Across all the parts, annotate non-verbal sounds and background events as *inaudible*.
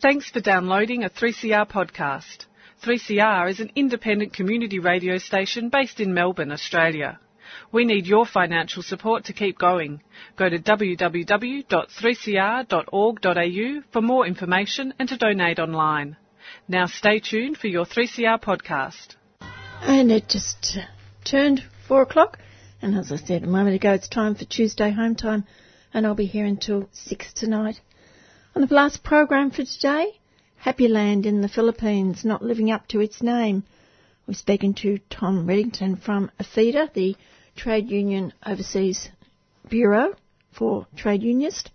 Thanks for downloading a 3CR podcast. 3CR is an independent community radio station based in Melbourne, Australia. We need your financial support to keep going. Go to www.3cr.org.au for more information and to donate online. Now stay tuned for your 3CR podcast. And it just turned four o'clock, and as I said a moment ago, it's time for Tuesday home time, and I'll be here until six tonight. On the last program for today, Happy Land in the Philippines not living up to its name. We're speaking to Tom Reddington from APHEDA, the Trade Union Overseas Bureau for Trade Unionist.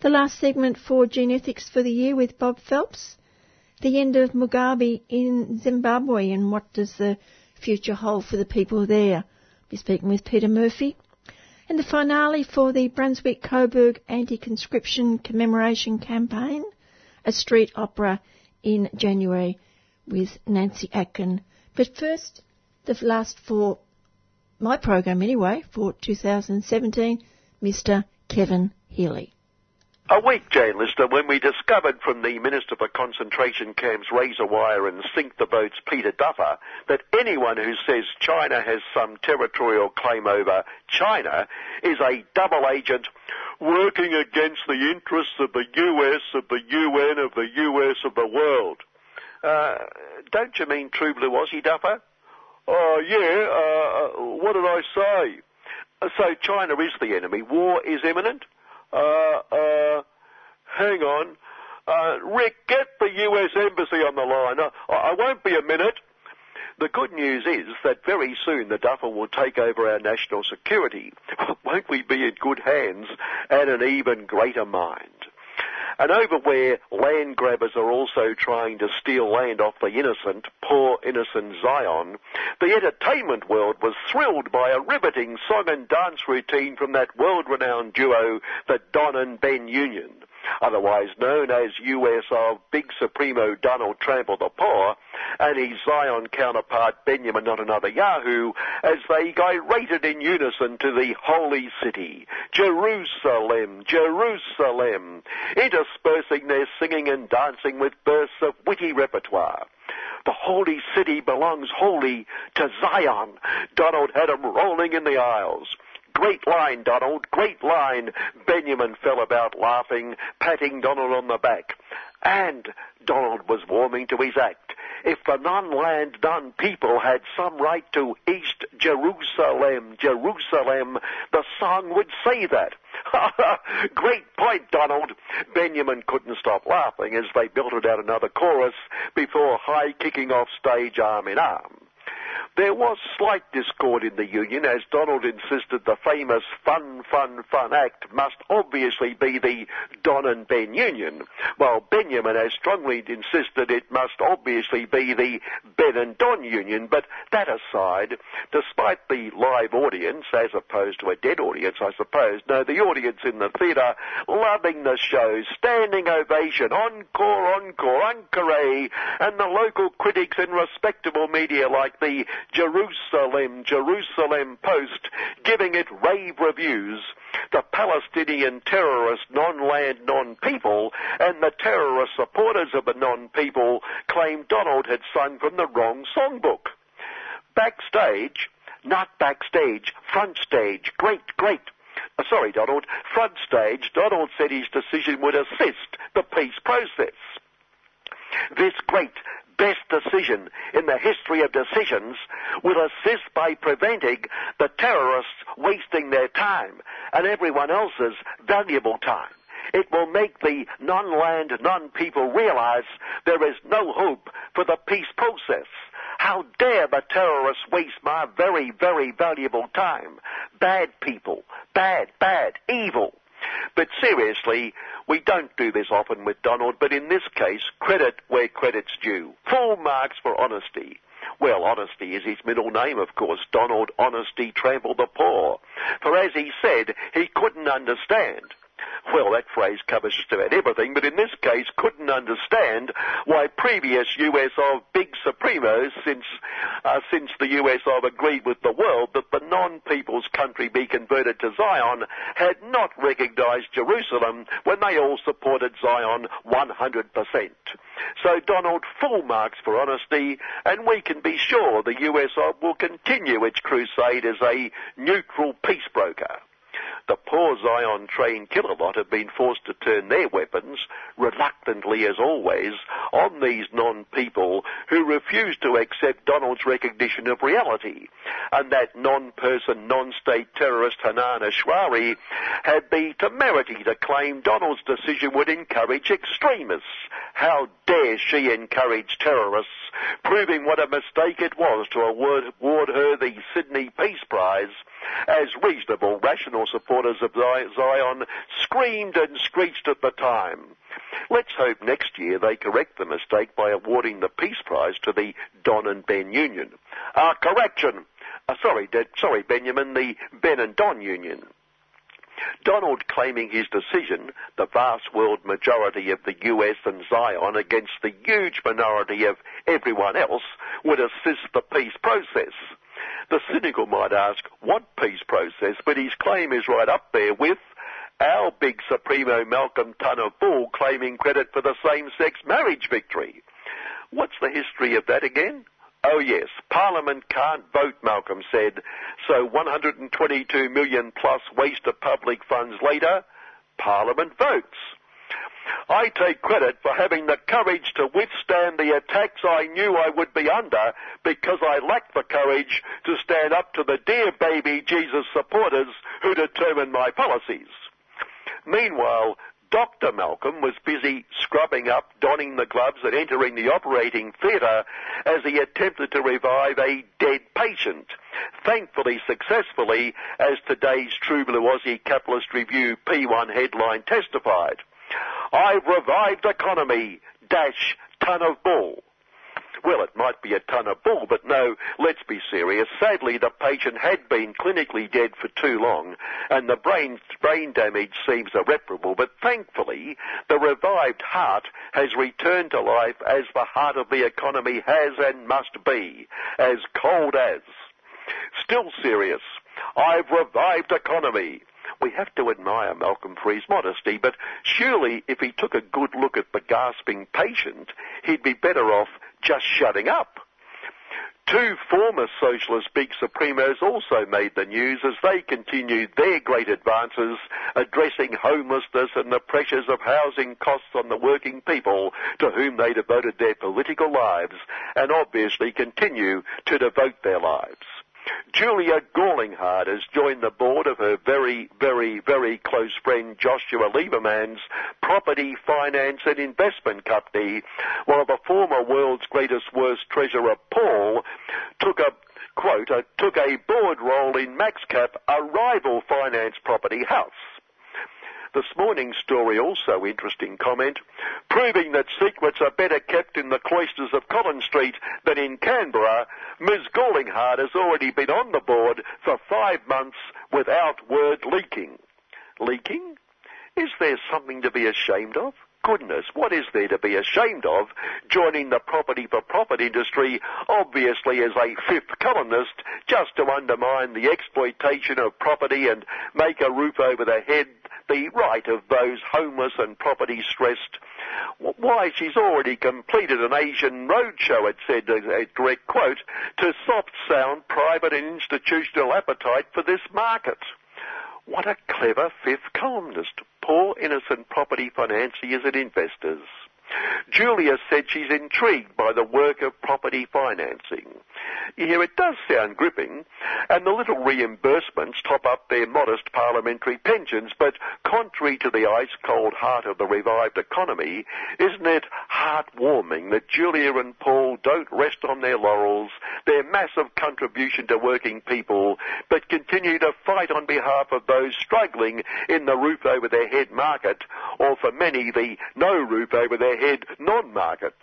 The last segment for Gene Ethics for the year with Bob Phelps. The end of Mugabe in Zimbabwe and what does the future hold for the people there. Be speaking with Peter Murphy. And the finale for the Brunswick Coburg anti-conscription commemoration campaign, a street opera in January with Nancy Atkin. But first, the last for my program anyway, for 2017, Mr. Kevin Healy. A week, Jane Lister, when we discovered from the Minister for Concentration Camps Razor Wire and Sink the Boats Peter Duffer that anyone who says China has some territorial claim over China is a double agent working against the interests of the US, of the UN, of the US, of the world. Uh, don't you mean True Blue Aussie Duffer? Oh, yeah, uh, what did I say? Uh, so China is the enemy. War is imminent? Uh, uh, hang on. Uh, Rick, get the US Embassy on the line. Uh, I won't be a minute. The good news is that very soon the Duffer will take over our national security. *laughs* Won't we be in good hands and an even greater mind? And over where land grabbers are also trying to steal land off the innocent, poor innocent Zion, the entertainment world was thrilled by a riveting song and dance routine from that world-renowned duo, the Don and Ben Union otherwise known as US of Big Supremo Donald Trample the Poor, and his Zion counterpart Benjamin Not Another Yahoo, as they gyrated in unison to the holy city, Jerusalem, Jerusalem, interspersing their singing and dancing with bursts of witty repertoire. The holy city belongs wholly to Zion. Donald had had 'em rolling in the aisles. Great line, Donald, great line. Benjamin fell about laughing, patting Donald on the back. And Donald was warming to his act. If the non-land, non-people had some right to East Jerusalem, Jerusalem, the song would say that. *laughs* Great point, Donald. Benjamin couldn't stop laughing as they belted out another chorus before high kicking off stage arm in arm. There was slight discord in the union as Donald insisted the famous Fun, Fun, Fun Act must obviously be the Don and Ben Union, while Benjamin has strongly insisted it must obviously be the Ben and Don Union. But that aside, despite the live audience, as opposed to a dead audience, I suppose, no, the audience in the theatre loving the show, standing ovation, encore, encore, encore, and the local critics in respectable media like the Jerusalem, Jerusalem Post, giving it rave reviews. The Palestinian terrorist non-land, non-people, and the terrorist supporters of the non-people claimed Donald had sung from the wrong songbook. Backstage, not backstage, front stage, great, great. Uh, sorry, Donald, front stage, Donald said his decision would assist the peace process. This great best decision in the history of decisions will assist by preventing the terrorists wasting their time and everyone else's valuable time. It will make the non-land, non-people realize there is no hope for the peace process. How dare the terrorists waste my very, very valuable time? Bad people. Bad, bad, evil. But seriously, we don't do this often with Donald, but in this case, credit where credit's due. Full marks for honesty. Well, honesty is his middle name, of course. Donald Honesty Trample the Poor. For as he said, he couldn't understand. Well, that phrase covers just about everything, but in this case couldn't understand why previous USO big supremos since, uh, since the USO agreed with the world that the non-people's country be converted to Zion had not recognized Jerusalem when they all supported Zion 100%. So Donald full marks for honesty, and we can be sure the USO will continue its crusade as a neutral peace broker. The poor Zion trained killer lot have been forced to turn their weapons, reluctantly as always, on these non-people who refuse to accept Donald's recognition of reality. And that non-person, non-state terrorist Hanan Ashrawi had the temerity to claim Donald's decision would encourage extremists. How dare she encourage terrorists, *laughs* proving what a mistake it was to award her the Sydney Peace Prize as reasonable, rational supporters of Zion screamed and screeched at the time. Let's hope next year they correct the mistake by awarding the Peace Prize to the Don and Ben Union. Uh, correction! Uh, sorry, De- sorry, Benjamin, the Ben and Don Union. Donald claiming his decision, the vast world majority of the US and Zion against the huge minority of everyone else, would assist the peace process. The cynical might ask, what peace process? But his claim is right up there with our big Supremo Malcolm Turnbull claiming credit for the same-sex marriage victory. What's the history of that again? Oh yes, Parliament can't vote, Malcolm said, so 122 million plus waste of public funds later, Parliament votes. I take credit for having the courage to withstand the attacks I knew I would be under because I lacked the courage to stand up to the dear baby Jesus supporters who determined my policies. Meanwhile, Dr. Malcolm was busy scrubbing up, donning the gloves and entering the operating theatre as he attempted to revive a dead patient. Thankfully successfully, as today's True Blue Aussie Capitalist Review P1 headline testified. I've revived economy, dash, ton of bull. Well, it might be a ton of bull, but no, let's be serious. Sadly, the patient had been clinically dead for too long, and the brain, brain damage seems irreparable, but thankfully, the revived heart has returned to life as the heart of the economy has and must be, as cold as. Still serious. I've revived economy. We have to admire Malcolm for his modesty, but surely if he took a good look at the gasping patient, he'd be better off just shutting up. Two former socialist big supremos also made the news as they continued their great advances addressing homelessness and the pressures of housing costs on the working people to whom they devoted their political lives and obviously continue to devote their lives. Julia Gawlinghard has joined the board of her very, very, very close friend Joshua Lieberman's property, finance and investment company, while the former world's greatest worst treasurer Paul took a quote, uh, took a board role in MaxCap, a rival finance property house. This morning's story also interesting comment, proving that secrets are better kept in the cloisters of Collins Street than in Canberra. Ms. Gawlinghard has already been on the board for five months without word leaking. Leaking? Is there something to be ashamed of? Goodness, what is there to be ashamed of joining the property for profit industry, obviously as a fifth columnist, just to undermine the exploitation of property and make a roof over the head the right of those homeless and property stressed. Why, she's already completed an Asian roadshow, it said, uh, a direct quote, to soft sound private and institutional appetite for this market. What a clever fifth columnist. Poor innocent property financiers and investors. Julia said she's intrigued by the work of property financing. You hear, it does sound gripping, and the little reimbursements top up their modest parliamentary pensions, but contrary to the ice-cold heart of the revived economy, isn't it heartwarming that Julia and Paul don't rest on their laurels, their massive contribution to working people, but continue to fight on behalf of those struggling in the roof over their head market, or for many, the no roof over their head non-market.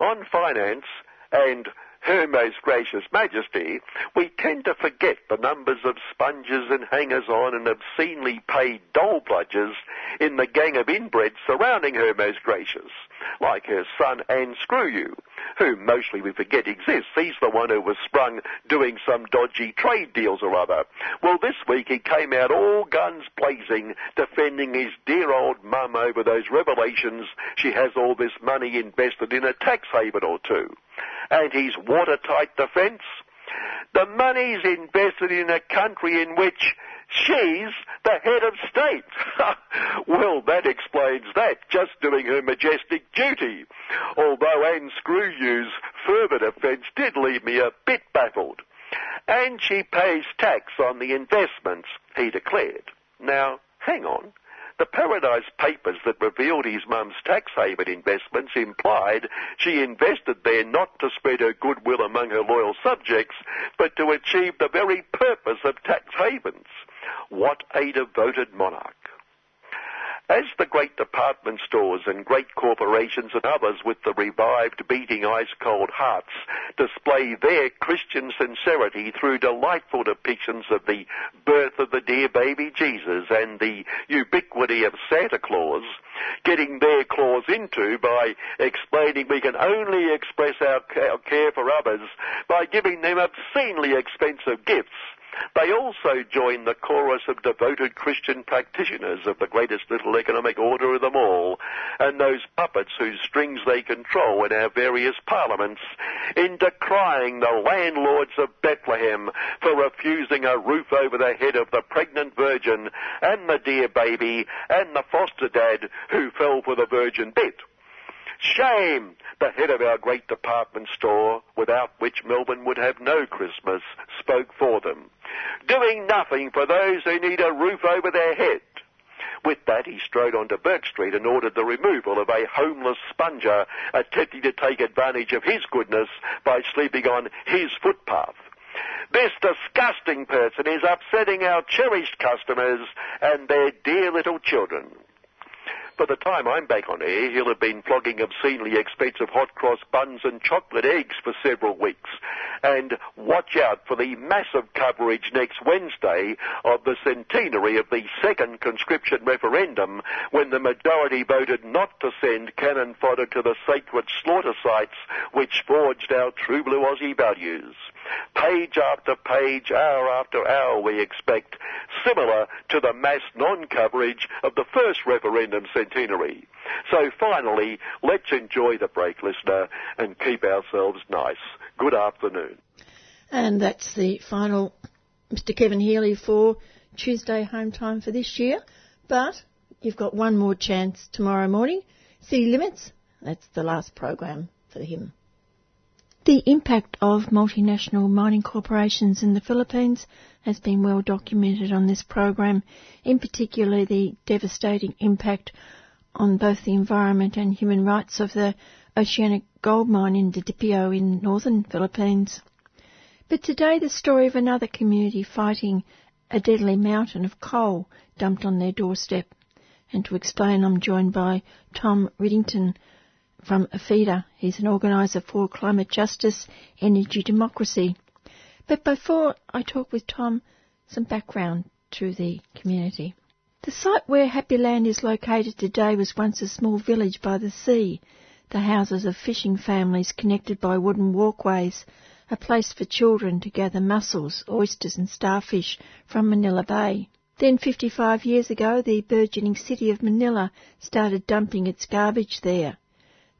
On finance and Her Most Gracious Majesty, we tend to forget the numbers of sponges and hangers-on and obscenely paid doll bludgers in the gang of inbreds surrounding Her Most Gracious, like her son Anne Screwyou, who mostly we forget exists. He's the one who was sprung doing some dodgy trade deals or other. Well, this week he came out all guns blazing, defending his dear old mum over those revelations she has all this money invested in a tax haven or two and his watertight defence? The money's invested in a country in which she's the head of state. *laughs* well, that explains that, just doing her majestic duty. Although Anne Screwyou's further defence did leave me a bit baffled. And she pays tax on the investments, he declared. Now, hang on. The Paradise Papers that revealed his mum's tax haven investments implied she invested there not to spread her goodwill among her loyal subjects, but to achieve the very purpose of tax havens. What a devoted monarch. As the great department stores and great corporations and others with the revived beating ice cold hearts display their Christian sincerity through delightful depictions of the birth of the dear baby Jesus and the ubiquity of Santa Claus, getting their claws into by explaining we can only express our care for others by giving them obscenely expensive gifts they also join the chorus of devoted Christian practitioners of the greatest little economic order of them all, and those puppets whose strings they control in our various parliaments, in decrying the landlords of Bethlehem for refusing a roof over the head of the pregnant virgin and the dear baby and the foster dad who fell for the virgin bit. Shame! The head of our great department store, without which Melbourne would have no Christmas, spoke for them. Doing nothing for those who need a roof over their head. With that, he strode onto Bourke Street and ordered the removal of a homeless sponger attempting to take advantage of his goodness by sleeping on his footpath. This disgusting person is upsetting our cherished customers and their dear little children. By the time I'm back on air, he'll have been flogging obscenely expensive hot cross buns and chocolate eggs for several weeks. And watch out for the massive coverage next Wednesday of the centenary of the second conscription referendum when the majority voted not to send cannon fodder to the sacred slaughter sites which forged our true blue Aussie values. Page after page, hour after hour, we expect, similar to the mass non-coverage of the first referendum centenary. So finally, let's enjoy the break, listener, and keep ourselves nice. Good afternoon. And that's the final Mr. Kevin Healy for Tuesday home time for this year. But you've got one more chance tomorrow morning. City Limits, that's the last program for him. The impact of multinational mining corporations in the Philippines has been well documented on this program, in particular the devastating impact on both the environment and human rights of the oceanic gold mine in Didipio in northern Philippines. But today the story of another community fighting a deadly mountain of coal dumped on their doorstep. And to explain, I'm joined by Tom Riddington, from APHEDA. He's an organiser for climate justice, energy democracy. But before I talk with Tom, some background to the community. The site where Happy Land is located today was once a small village by the sea, the houses of fishing families connected by wooden walkways, a place for children to gather mussels, oysters and starfish from Manila Bay. Then 55 years ago, the burgeoning city of Manila started dumping its garbage there.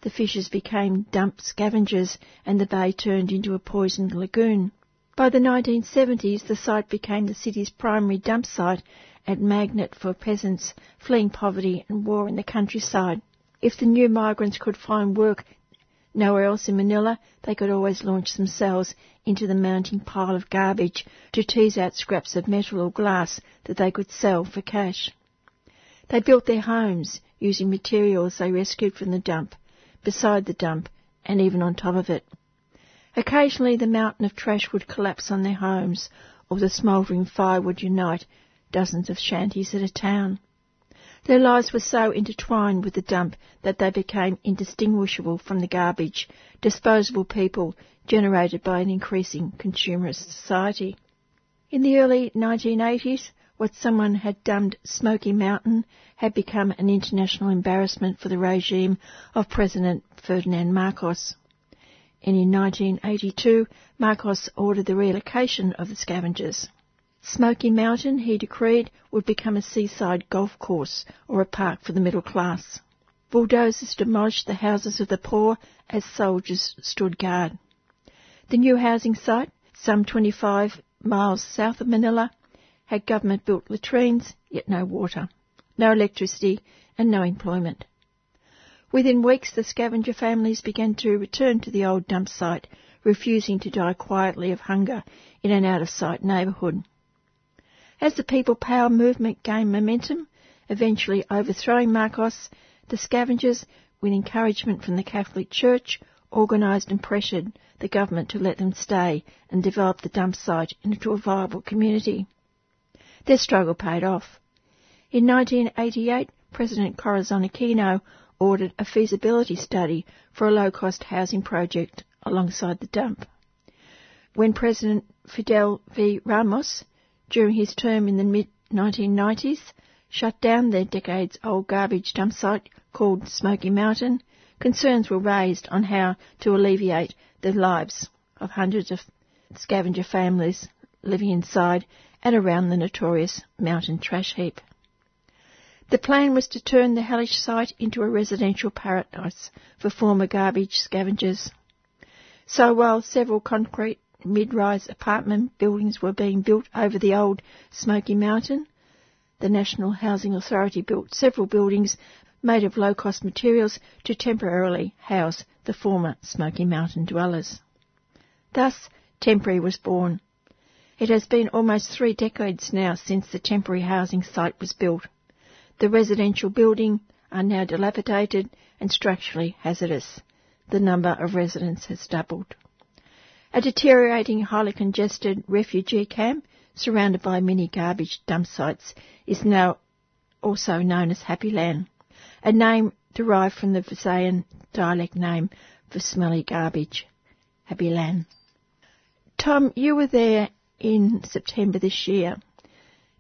The fishes became dump scavengers and the bay turned into a poisoned lagoon. By the 1970s, the site became the city's primary dump site and magnet for peasants fleeing poverty and war in the countryside. If the new migrants could find work nowhere else in Manila, they could always launch themselves into the mounting pile of garbage to tease out scraps of metal or glass that they could sell for cash. They built their homes using materials they rescued from the dump beside the dump, and even on top of it. Occasionally the mountain of trash would collapse on their homes, or the smouldering fire would unite dozens of shanties at a town. Their lives were so intertwined with the dump that they became indistinguishable from the garbage, disposable people generated by an increasing consumerist society. In the early 1980s, what someone had dubbed Smoky Mountain had become an international embarrassment for the regime of President Ferdinand Marcos. And in 1982, Marcos ordered the relocation of the scavengers. Smoky Mountain, he decreed, would become a seaside golf course or a park for the middle class. Bulldozers demolished the houses of the poor as soldiers stood guard. The new housing site, some 25 miles south of Manila, had government built latrines, yet no water, no electricity, and no employment. Within weeks, the scavenger families began to return to the old dump site, refusing to die quietly of hunger in an out of sight neighbourhood. As the people power movement gained momentum, eventually overthrowing Marcos, the scavengers, with encouragement from the Catholic Church, organised and pressured the government to let them stay and develop the dump site into a viable community. Their struggle paid off. In 1988, President Corazon Aquino ordered a feasibility study for a low-cost housing project alongside the dump. When President Fidel V. Ramos, during his term in the mid-1990s, shut down their decades-old garbage dump site called Smoky Mountain, concerns were raised on how to alleviate the lives of hundreds of scavenger families living inside and around the notorious mountain trash heap. The plan was to turn the hellish site into a residential paradise for former garbage scavengers. So while several concrete mid-rise apartment buildings were being built over the old Smoky Mountain, the National Housing Authority built several buildings made of low-cost materials to temporarily house the former Smoky Mountain dwellers. Thus, Temporary was born, it has been almost three decades now since the temporary housing site was built. The residential building are now dilapidated and structurally hazardous. The number of residents has doubled. A deteriorating, highly congested refugee camp surrounded by many garbage dump sites is now also known as Happy Land, a name derived from the Visayan dialect name for smelly garbage, hapilan. Tom, you were there in September this year.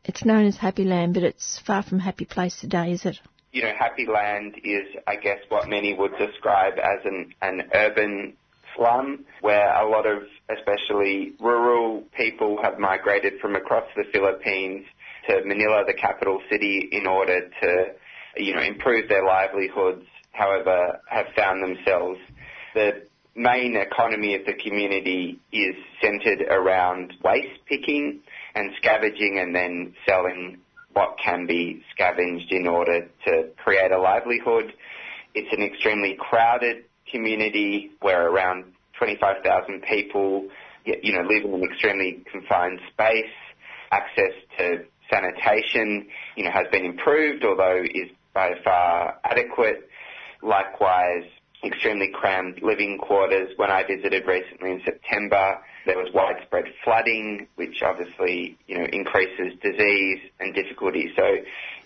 It's known as Happy Land, but it's far from Happy Place today, is it? You know, Happy Land is, I guess, what many would describe as an, an urban slum where a lot of especially rural people have migrated from across the Philippines to Manila, the capital city, in order to, you know, improve their livelihoods, however, have found themselves the main economy of the community is centered around waste picking and scavenging and then selling what can be scavenged in order to create a livelihood. It's an extremely crowded community where around 25,000 people, you know, live in an extremely confined space. Access to sanitation, you know, has been improved, although is by far adequate. Likewise, extremely crammed living quarters. When I visited recently in September, there was widespread flooding, which obviously, you know, increases disease and difficulty. So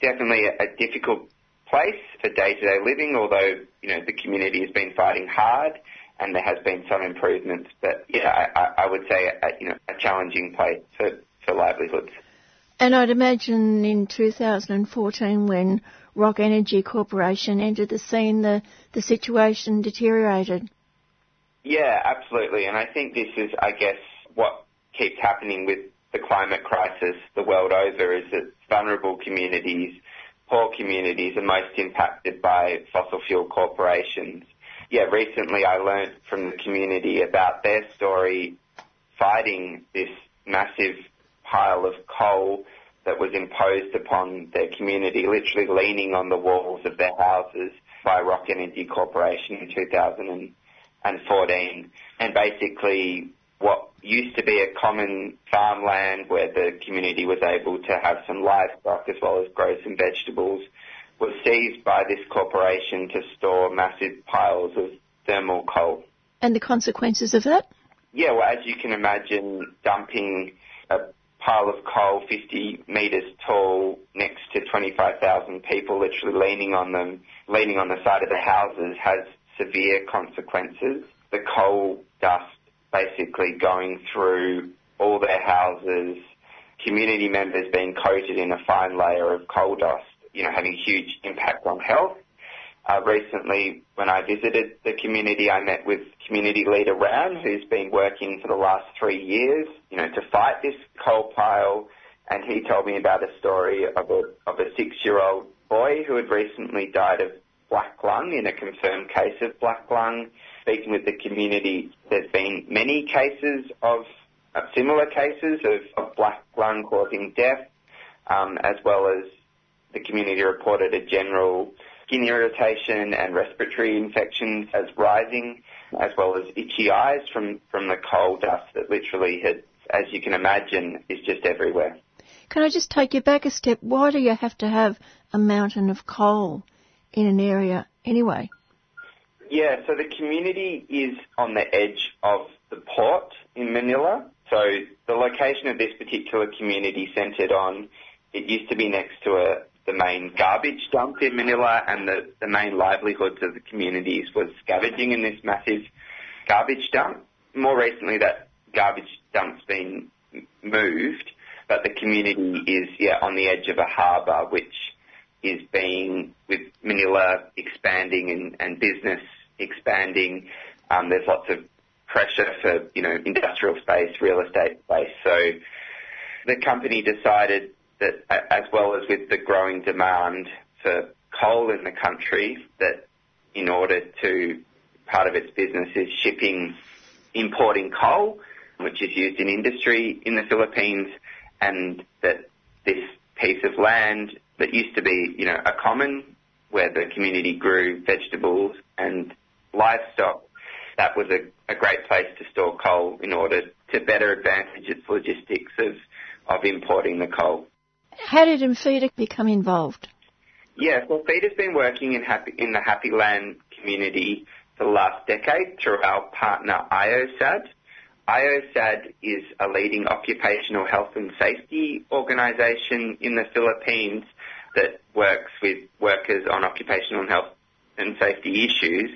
definitely a, a difficult place for day-to-day living, although, you know, the community has been fighting hard and there has been some improvements. But yeah, I, I would say, a, you know, a challenging place for, for livelihoods. And I'd imagine in 2014 when Rock Energy Corporation entered the scene, the, the situation deteriorated. Yeah, absolutely. And I think this is, I guess, what keeps happening with the climate crisis the world over is that vulnerable communities, poor communities are most impacted by fossil fuel corporations. Yeah, recently I learned from the community about their story fighting this massive pile of coal that was imposed upon their community, literally leaning on the walls of their houses by Rock Energy Corporation in 2014. And 14. And basically what used to be a common farmland where the community was able to have some livestock as well as grow some vegetables was seized by this corporation to store massive piles of thermal coal. And the consequences of that? Yeah, well, as you can imagine, dumping a pile of coal 50 metres tall next to 25,000 people literally leaning on them, leaning on the side of the houses has severe consequences. The coal dust basically going through all their houses, community members being coated in a fine layer of coal dust, you know, having a huge impact on health. Uh, recently, when I visited the community, I met with community leader Ram, who's been working for the last three years, you know, to fight this coal pile. And he told me about a story of a, of a six-year-old boy who had recently died of black lung in a confirmed case of black lung. Speaking with the community, there's been many cases of uh, similar cases of, of black lung causing death, um, as well as the community reported a general skin irritation and respiratory infections as rising, as well as itchy eyes from, from the coal dust that literally had, as you can imagine, is just everywhere. Can I just take you back a step? Why do you have to have a mountain of coal in an area anyway? Yeah, so the community is on the edge of the port in Manila. So the location of this particular community centred on, it used to be next to a, the main garbage dump in Manila and the, the main livelihoods of the communities was scavenging in this massive garbage dump. More recently that garbage dump's been moved, but the community is yeah on the edge of a harbour which is being with Manila expanding and, and business expanding. Um, there's lots of pressure for you know industrial space, real estate space. So the company decided that as well as with the growing demand for coal in the country, that in order to, part of its business is shipping, importing coal, which is used in industry in the Philippines, and that this piece of land that used to be, you know, a common where the community grew vegetables and livestock, that was a, a great place to store coal in order to better advantage its logistics of, of importing the coal. How did APHEDA become involved? Yeah, well, Feeder's been working in, happy, in the Happy Land community for the last decade through our partner IOHSAD. IOHSAD is a leading occupational health and safety organisation in the Philippines that works with workers on occupational health and safety issues.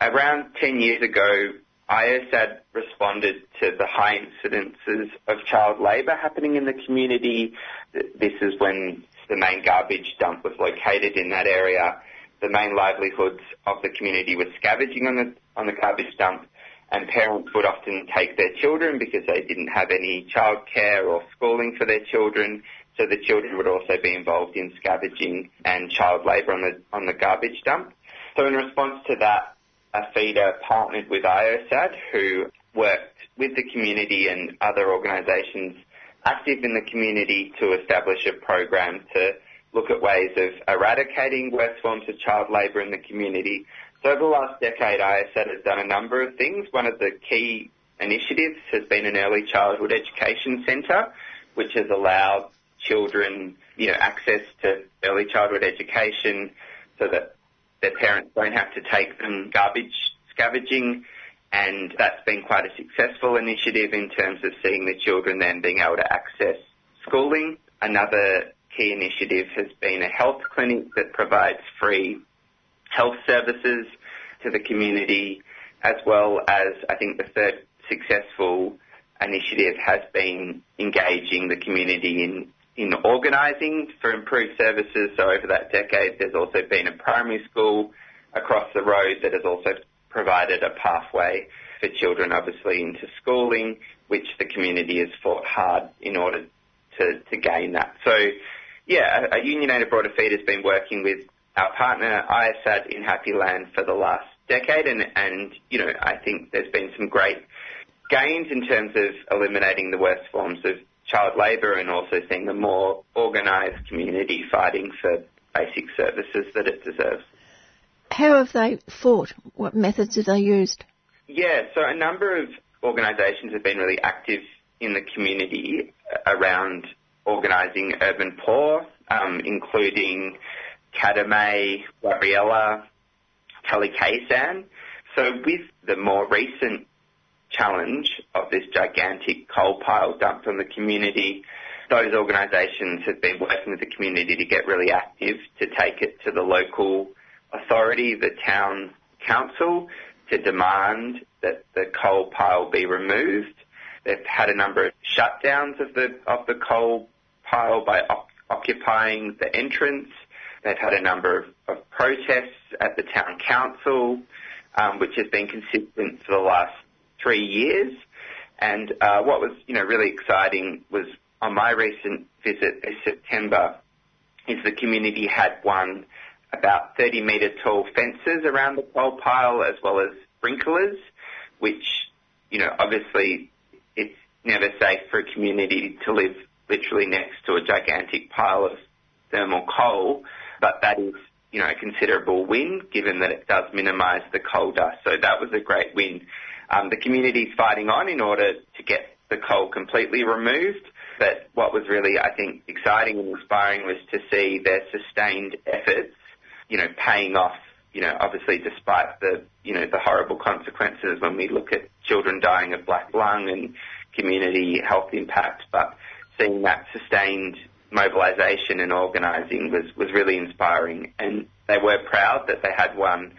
Around 10 years ago, IOHSAD responded to the high incidences of child labour happening in the community. This is when the main garbage dump was located in that area. The main livelihoods of the community were scavenging on the, on the garbage dump and parents would often take their children because they didn't have any childcare or schooling for their children. So the children would also be involved in scavenging and child labour on the, on the garbage dump. So in response to that, APHEDA partnered with IOHSAD, who worked with the community and other organisations active in the community to establish a program to look at ways of eradicating worst forms of child labour in the community. So over the last decade, IOHSAD has done a number of things. One of the key initiatives has been an early childhood education centre, which has allowed children, you know, access to early childhood education so that their parents don't have to take them garbage scavenging. And that's been quite a successful initiative in terms of seeing the children then being able to access schooling. Another key initiative has been a health clinic that provides free health services to the community, as well as I think the third successful initiative has been engaging the community in in organising for improved services. So over that decade, there's also been a primary school across the road that has also provided a pathway for children, obviously, into schooling, which the community has fought hard in order to, to gain that. So, yeah, a, a unionated broader feed has been working with our partner IOHSAD in Happy Land for the last decade, and, and you know, I think there's been some great gains in terms of eliminating the worst forms of child labour and also seeing a more organised community fighting for basic services that it deserves. How have they fought? What methods have they used? Yeah, so a number of organisations have been really active in the community around organising urban poor, um, including Kadamay, Gabriela, Kalikasan. So with the more recent challenge of this gigantic coal pile dumped on the community. Those organisations have been working with the community to get really active to take it to the local authority, the town council, to demand that the coal pile be removed. They've had a number of shutdowns of the of the coal pile by op- occupying the entrance. They've had a number of, of protests at the town council, um, which has been consistent for the last three years. And uh, what was, you know, really exciting was on my recent visit this September, is the community had won about 30 metre tall fences around the coal pile as well as sprinklers, which, you know, obviously it's never safe for a community to live literally next to a gigantic pile of thermal coal, but that is, you know, a considerable win given that it does minimise the coal dust. So that was a great win. Um, the community's fighting on in order to get the coal completely removed. But what was really, I think, exciting and inspiring was to see their sustained efforts, you know, paying off, you know, obviously despite the, you know, the horrible consequences when we look at children dying of black lung and community health impact, but seeing that sustained mobilisation and organising was, was really inspiring. And they were proud that they had won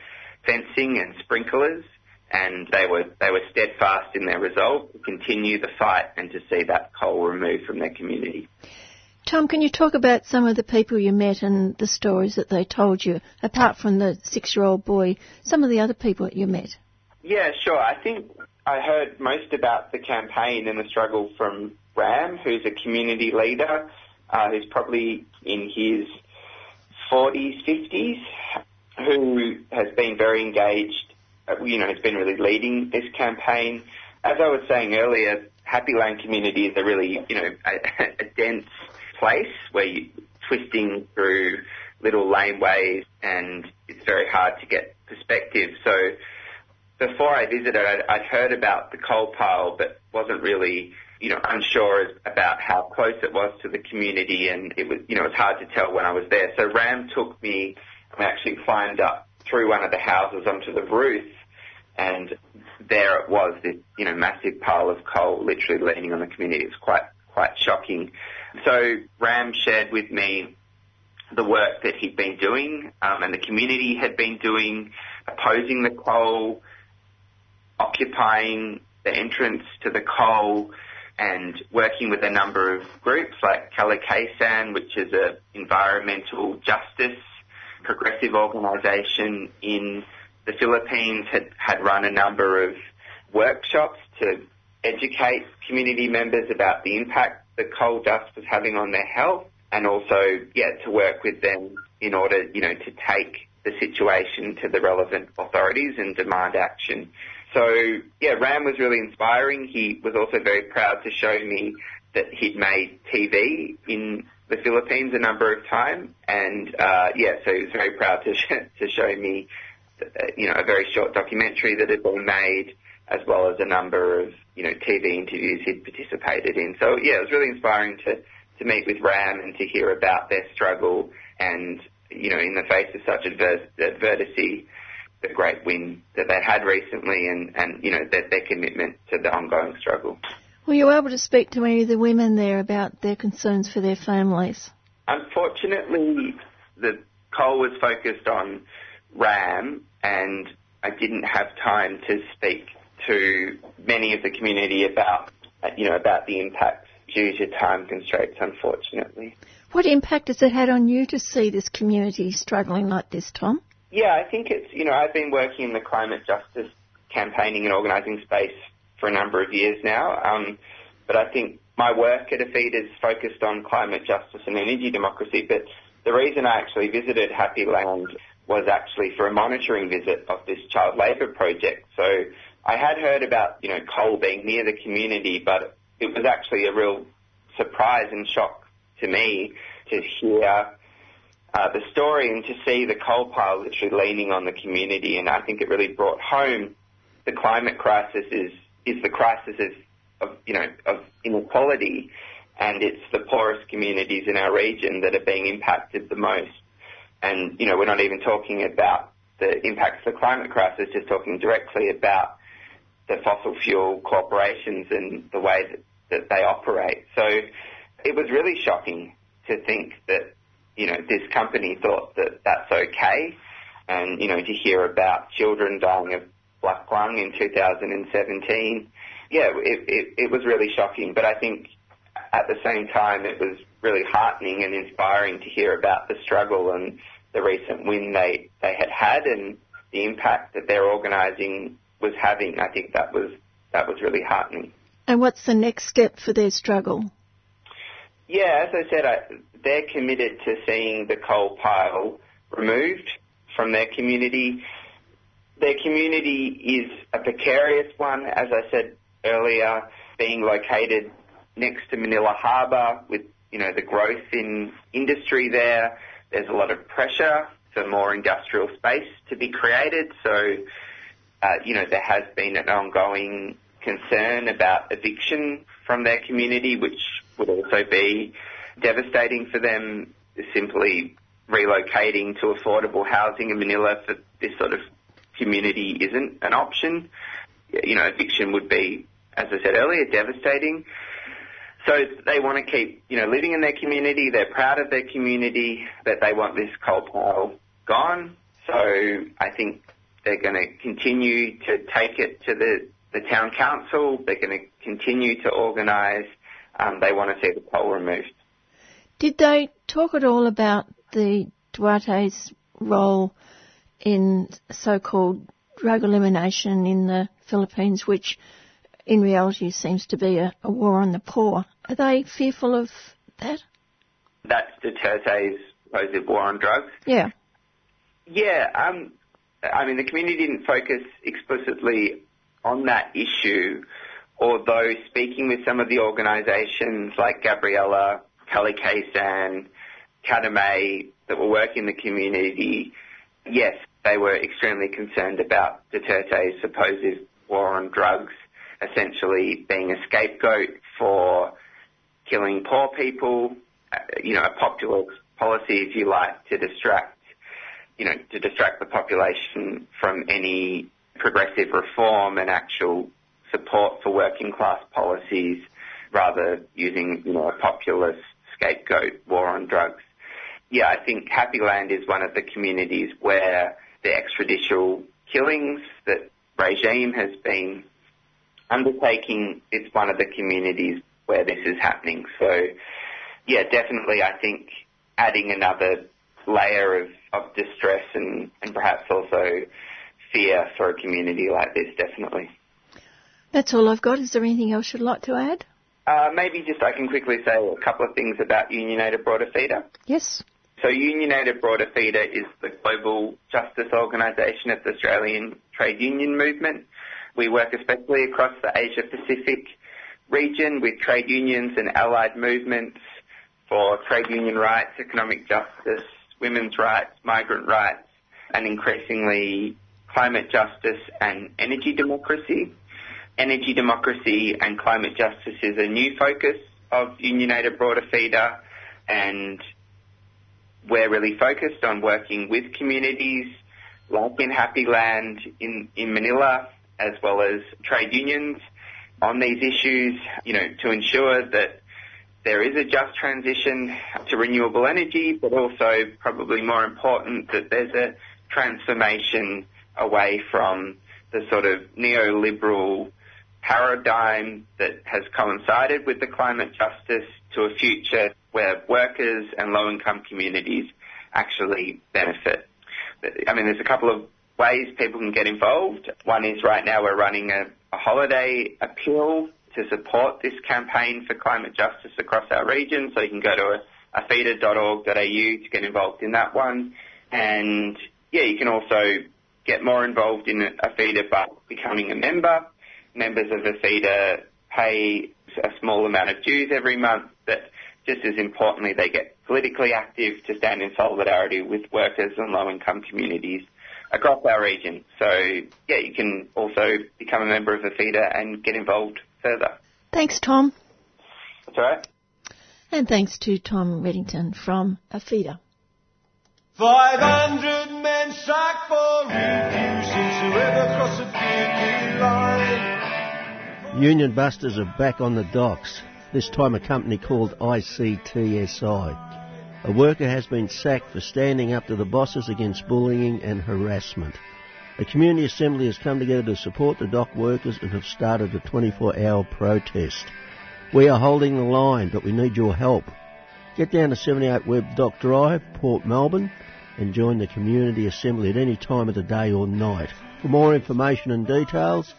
fencing and sprinklers and they were they were steadfast in their resolve to continue the fight and to see that coal removed from their community. Tom, can you talk about some of the people you met and the stories that they told you, apart from the six-year-old boy, some of the other people that you met? Yeah, sure. I think I heard most about the campaign and the struggle from Ram, who's a community leader, uh, who's probably in his 40s, 50s, who has been very engaged Uh, you know, has been really leading this campaign. As I was saying earlier, Happy Land community is a really, you know, a, *laughs* a dense place where you're twisting through little laneways and it's very hard to get perspective. So before I visited, I'd, I'd heard about the coal pile, but wasn't really, you know, unsure about how close it was to the community, and it was, you know, it was hard to tell when I was there. So Ram took me, I actually climbed up through one of the houses onto the roof, and there it was, this you know massive pile of coal literally leaning on the community. It's quite quite shocking. So Ram shared with me the work that he'd been doing um, and the community had been doing, opposing the coal, occupying the entrance to the coal, and working with a number of groups like Kalikasan, which is an environmental justice progressive organisation in the Philippines had, had run a number of workshops to educate community members about the impact the coal dust was having on their health and also, yeah, to work with them in order, you know, to take the situation to the relevant authorities and demand action. So, yeah, Ram was really inspiring. He was also very proud to show me that he'd made TV in the Philippines a number of times, and uh, yeah, so he was very proud to sh- *laughs* to show me, uh, you know, a very short documentary that had been made, as well as a number of you know TV interviews he'd participated in. So yeah, it was really inspiring to to meet with Ram and to hear about their struggle, and you know, in the face of such adversity, the great win that they had recently, and and you know their, their commitment to the ongoing struggle. Were you able to speak to any of the women there about their concerns for their families? Unfortunately, the call was focused on Ram, and I didn't have time to speak to many of the community about, you know, about the impacts due to time constraints, unfortunately. What impact has it had on you to see this community struggling like this, Tom? Yeah, I think it's, you know, I've been working in the climate justice campaigning and organising space for a number of years now. Um, but I think my work at APHEDA is focused on climate justice and energy democracy. But the reason I actually visited Happy Land was actually for a monitoring visit of this child labour project. So I had heard about, you know, coal being near the community, but it was actually a real surprise and shock to me to hear uh, the story and to see the coal pile literally leaning on the community. And I think it really brought home the climate crisis is is the crisis of, of you know of inequality, and it's the poorest communities in our region that are being impacted the most. And you know we're not even talking about the impacts of the climate crisis, just talking directly about the fossil fuel corporations and the way that, that they operate. So it was really shocking to think that, you know, this company thought that that's okay. And, you know, to hear about children dying of black lung in 2017, yeah, it, it, it was really shocking. But I think at the same time, it was really heartening and inspiring to hear about the struggle and the recent win they, they had had and the impact that their organising was having. I think that was that was really heartening. And what's the next step for their struggle? Yeah, as I said, I, they're committed to seeing the coal pile removed from their community. Their community is a precarious one, as I said earlier, being located next to Manila Harbour with you know the growth in industry there. There's a lot of pressure for more industrial space to be created. So, uh, you know, there has been an ongoing concern about eviction from their community, which would also be devastating for them simply relocating to affordable housing in Manila for this sort of community isn't an option. You know, eviction would be, as I said earlier, devastating. So they want to keep, you know, living in their community. They're proud of their community, but they want this coal pile gone. So I think they're going to continue to take it to the, the town council. They're going to continue to organise. Um, they want to see the coal removed. Did they talk at all about the Duterte's role in so-called drug elimination in the Philippines, which in reality seems to be a, a war on the poor? Are they fearful of that? That's Duterte's supposed war on drugs? Yeah. Yeah, um, I mean, the community didn't focus explicitly on that issue, although speaking with some of the organisations like Gabriela, Kalikasan, Kadamay that were working in the community, yes, they were extremely concerned about Duterte's supposed war on drugs, essentially being a scapegoat for killing poor people, uh, you know, a popular policy, if you like, to distract you know, to distract the population from any progressive reform and actual support for working class policies, rather using, you know, a populist scapegoat war on drugs. Yeah, I think Happy Land is one of the communities where the extrajudicial killings that regime has been undertaking, it's one of the communities where this is happening. So, yeah, definitely I think adding another layer of, of distress and, and perhaps also fear for a community like this, definitely. That's all I've got. Is there anything else you'd like to add? Uh, maybe just I can quickly say a couple of things about Union Aid Abroad APHEDA. Yes. So Union Aid Abroad APHEDA is the global justice organisation of the Australian trade union movement. We work especially across the Asia Pacific region with trade unions and allied movements for trade union rights, economic justice, women's rights, migrant rights, and increasingly climate justice and energy democracy. Energy democracy and climate justice is a new focus of Union Aid Abroad APHEDA and we're really focused on working with communities like in Happy Land in, in Manila as well as trade unions on these issues, you know, to ensure that there is a just transition to renewable energy, but also probably more important that there's a transformation away from the sort of neoliberal paradigm that has coincided with the climate justice to a future where workers and low income communities actually benefit. I mean, there's a couple of ways people can get involved. One is right now we're running a, a holiday appeal to support this campaign for climate justice across our region. So you can go to apheda.org.au to get involved in that one. And yeah, you can also get more involved in APHEDA by becoming a member. Members of APHEDA pay a small amount of dues every month, but just as importantly, they get politically active to stand in solidarity with workers and low income communities across our region. So yeah, you can also become a member of APHEDA and get involved further. Thanks, Tom. That's all right. And thanks to Tom Reddington from APHEDA. 500 men strike for refugees since the river crossed the line. Union busters are back on the docks, this time a company called ICTSI. A worker has been sacked for standing up to the bosses against bullying and harassment. A community assembly has come together to support the dock workers and have started a 24 hour protest. We are holding the line, but we need your help. Get down to 78 Webb Dock Drive, Port Melbourne, and join the community assembly at any time of the day or night. For more information and details,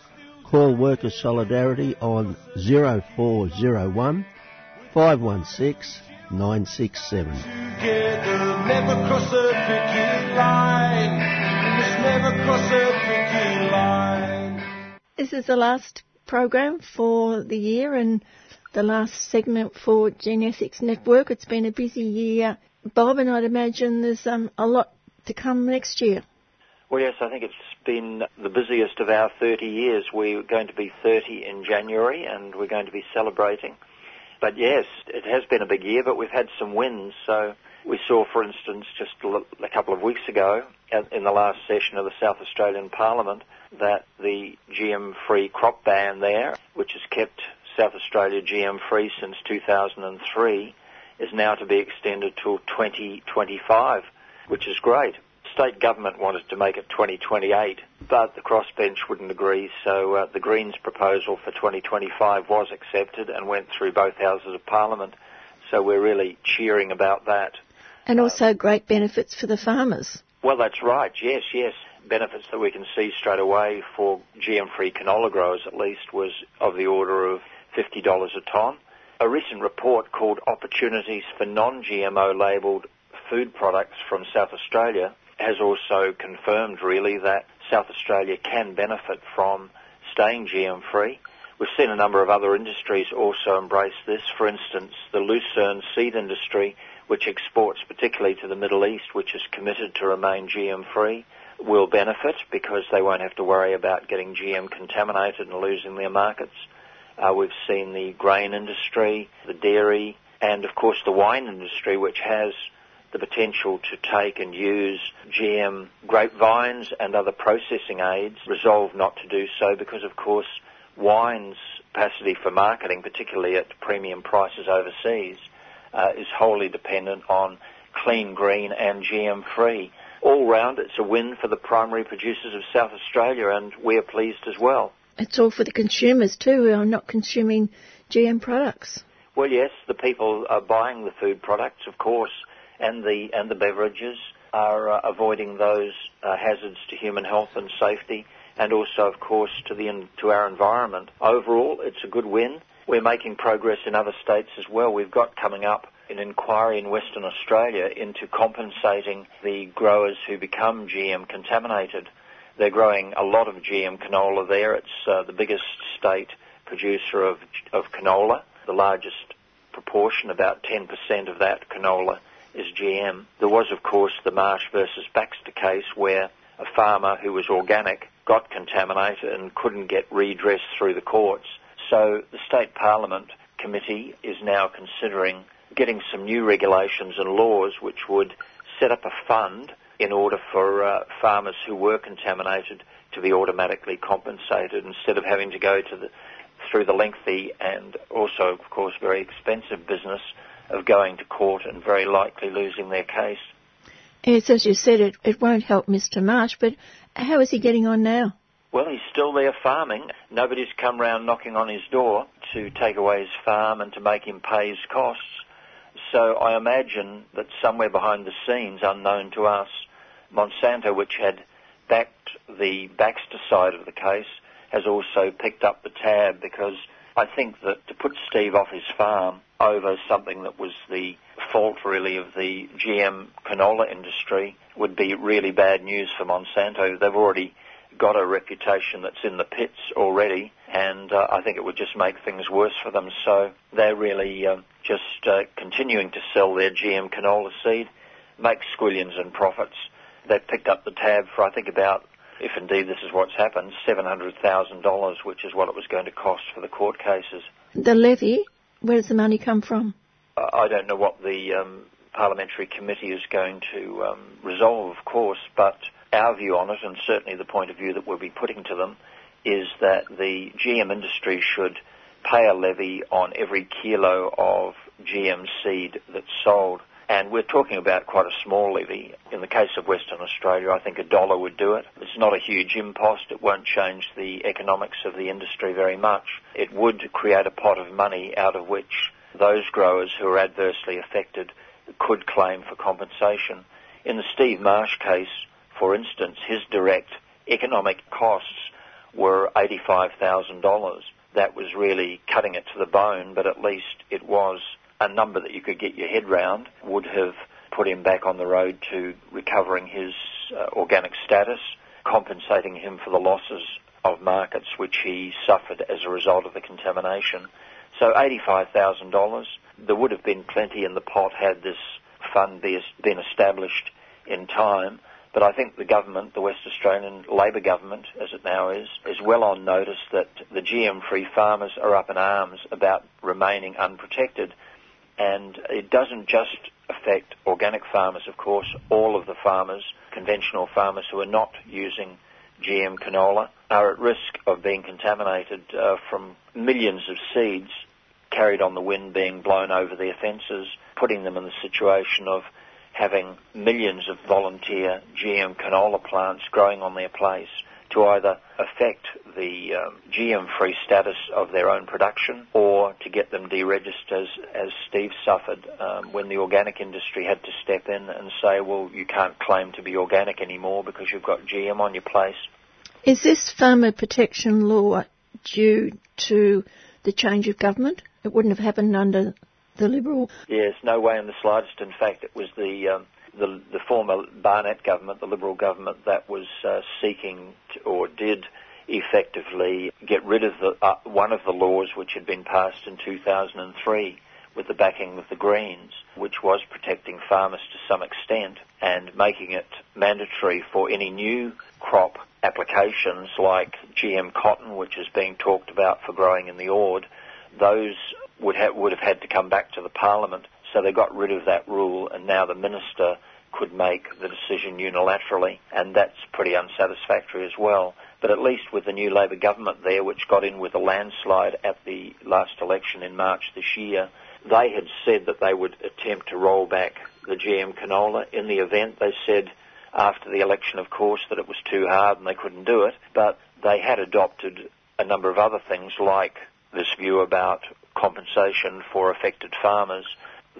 Call Workers Solidarity on 0401 516 967. This is the last program for the year and the last segment for Genethics Network. It's been a busy year, Bob, and I'd imagine there's um, a lot to come next year. Well, yes, I think it's been the busiest of our 30 years. We're going to be 30 in January and we're going to be celebrating. But yes, it has been a big year, but we've had some wins. So we saw, for instance, just a couple of weeks ago in the last session of the South Australian Parliament that the GM-free crop ban there, which has kept South Australia GM-free since 2003, is now to be extended till 2025, which is great state government wanted to make it 2028, but the crossbench wouldn't agree, so uh, the Greens proposal for 2025 was accepted and went through both houses of parliament. So we're really cheering about that. And also great benefits for the farmers. Well, that's right. Yes, yes. Benefits that we can see straight away for GM-free canola growers, at least, was of the order of $50 a tonne. A recent report called Opportunities for Non-GMO labelled food products from South Australia has also confirmed really that South Australia can benefit from staying GM free. We've seen a number of other industries also embrace this. For instance, the lucerne seed industry, which exports particularly to the Middle East, which is committed to remain GM free, will benefit because they won't have to worry about getting GM contaminated and losing their markets. Uh, we've seen the grain industry, the dairy, and of course the wine industry, which has the potential to take and use GM grapevines and other processing aids, resolve not to do so because, of course, wine's capacity for marketing, particularly at premium prices overseas, uh, is wholly dependent on clean, green, and GM free. All round, it's a win for the primary producers of South Australia, and we're pleased as well. It's all for the consumers too, who are not consuming GM products. Well, yes, the people are buying the food products, of course, and the and the beverages are uh, avoiding those uh, hazards to human health and safety, and also, of course, to the to our environment. Overall, it's a good win. We're making progress in other states as well. We've got coming up an inquiry in Western Australia into compensating the growers who become GM contaminated. They're growing a lot of GM canola there. It's uh, the biggest state producer of, of canola, the largest proportion, about 10% of that canola is GM. There was, of course, the Marsh versus Baxter case where a farmer who was organic got contaminated and couldn't get redress through the courts. So the state parliament committee is now considering getting some new regulations and laws which would set up a fund in order for uh, farmers who were contaminated to be automatically compensated instead of having to go to the, through the lengthy and also, of course, very expensive business of going to court and very likely losing their case. Yes, as you said, it, it won't help Mr. Marsh, but how is he getting on now? Well, he's still there farming. Nobody's come round knocking on his door to take away his farm and to make him pay his costs. So I imagine that somewhere behind the scenes, unknown to us, Monsanto, which had backed the Baxter side of the case, has also picked up the tab because I think that to put Steve off his farm over something that was the fault really of the GM canola industry would be really bad news for Monsanto. They've already got a reputation that's in the pits already, and uh, I think it would just make things worse for them. So they're really uh, just uh, continuing to sell their GM canola seed, make squillions and profits. They've picked up the tab for I think about if indeed this is what's happened, $700,000, which is what it was going to cost for the court cases. The levy, where does the money come from? I don't know what the um, parliamentary committee is going to um, resolve, of course, but our view on it, and certainly the point of view that we'll be putting to them, is that the GM industry should pay a levy on every kilo of GM seed that's sold. And we're talking about quite a small levy. In the case of Western Australia, I think a dollar would do it. It's not a huge impost. It won't change the economics of the industry very much. It would create a pot of money out of which those growers who are adversely affected could claim for compensation. In the Steve Marsh case, for instance, his direct economic costs were $85,000. That was really cutting it to the bone, but at least it was a number that you could get your head round, would have put him back on the road to recovering his uh, organic status, compensating him for the losses of markets which he suffered as a result of the contamination. So $85,000. There would have been plenty in the pot had this fund be, been established in time. But I think the government, the West Australian Labor government, as it now is, is well on notice that the GM-free farmers are up in arms about remaining unprotected. And it doesn't just affect organic farmers, of course. All of the farmers, conventional farmers who are not using GM canola, are at risk of being contaminated uh, from millions of seeds carried on the wind being blown over their fences, putting them in the situation of having millions of volunteer GM canola plants growing on their place to either affect the um, GM-free status of their own production or to get them deregistered as, as Steve suffered um, when the organic industry had to step in and say, well, you can't claim to be organic anymore because you've got GM on your place. Is this farmer protection law due to the change of government? It wouldn't have happened under the Liberal? Yes, no way in the slightest. In fact, it was the um, the, the, former Barnett government, the Liberal government, that was uh, seeking to, or did effectively get rid of the, uh, one of the laws which had been passed in 2003 with the backing of the Greens, which was protecting farmers to some extent and making it mandatory for any new crop applications like GM cotton, which is being talked about for growing in the Ord, those would would have had to come back to the Parliament. So they got rid of that rule, and now the minister could make the decision unilaterally, and that's pretty unsatisfactory as well. But at least with the new Labor government there, which got in with a landslide at the last election in March this year, they had said that they would attempt to roll back the GM canola. In the event, they said after the election, of course, that it was too hard and they couldn't do it, but they had adopted a number of other things like this view about compensation for affected farmers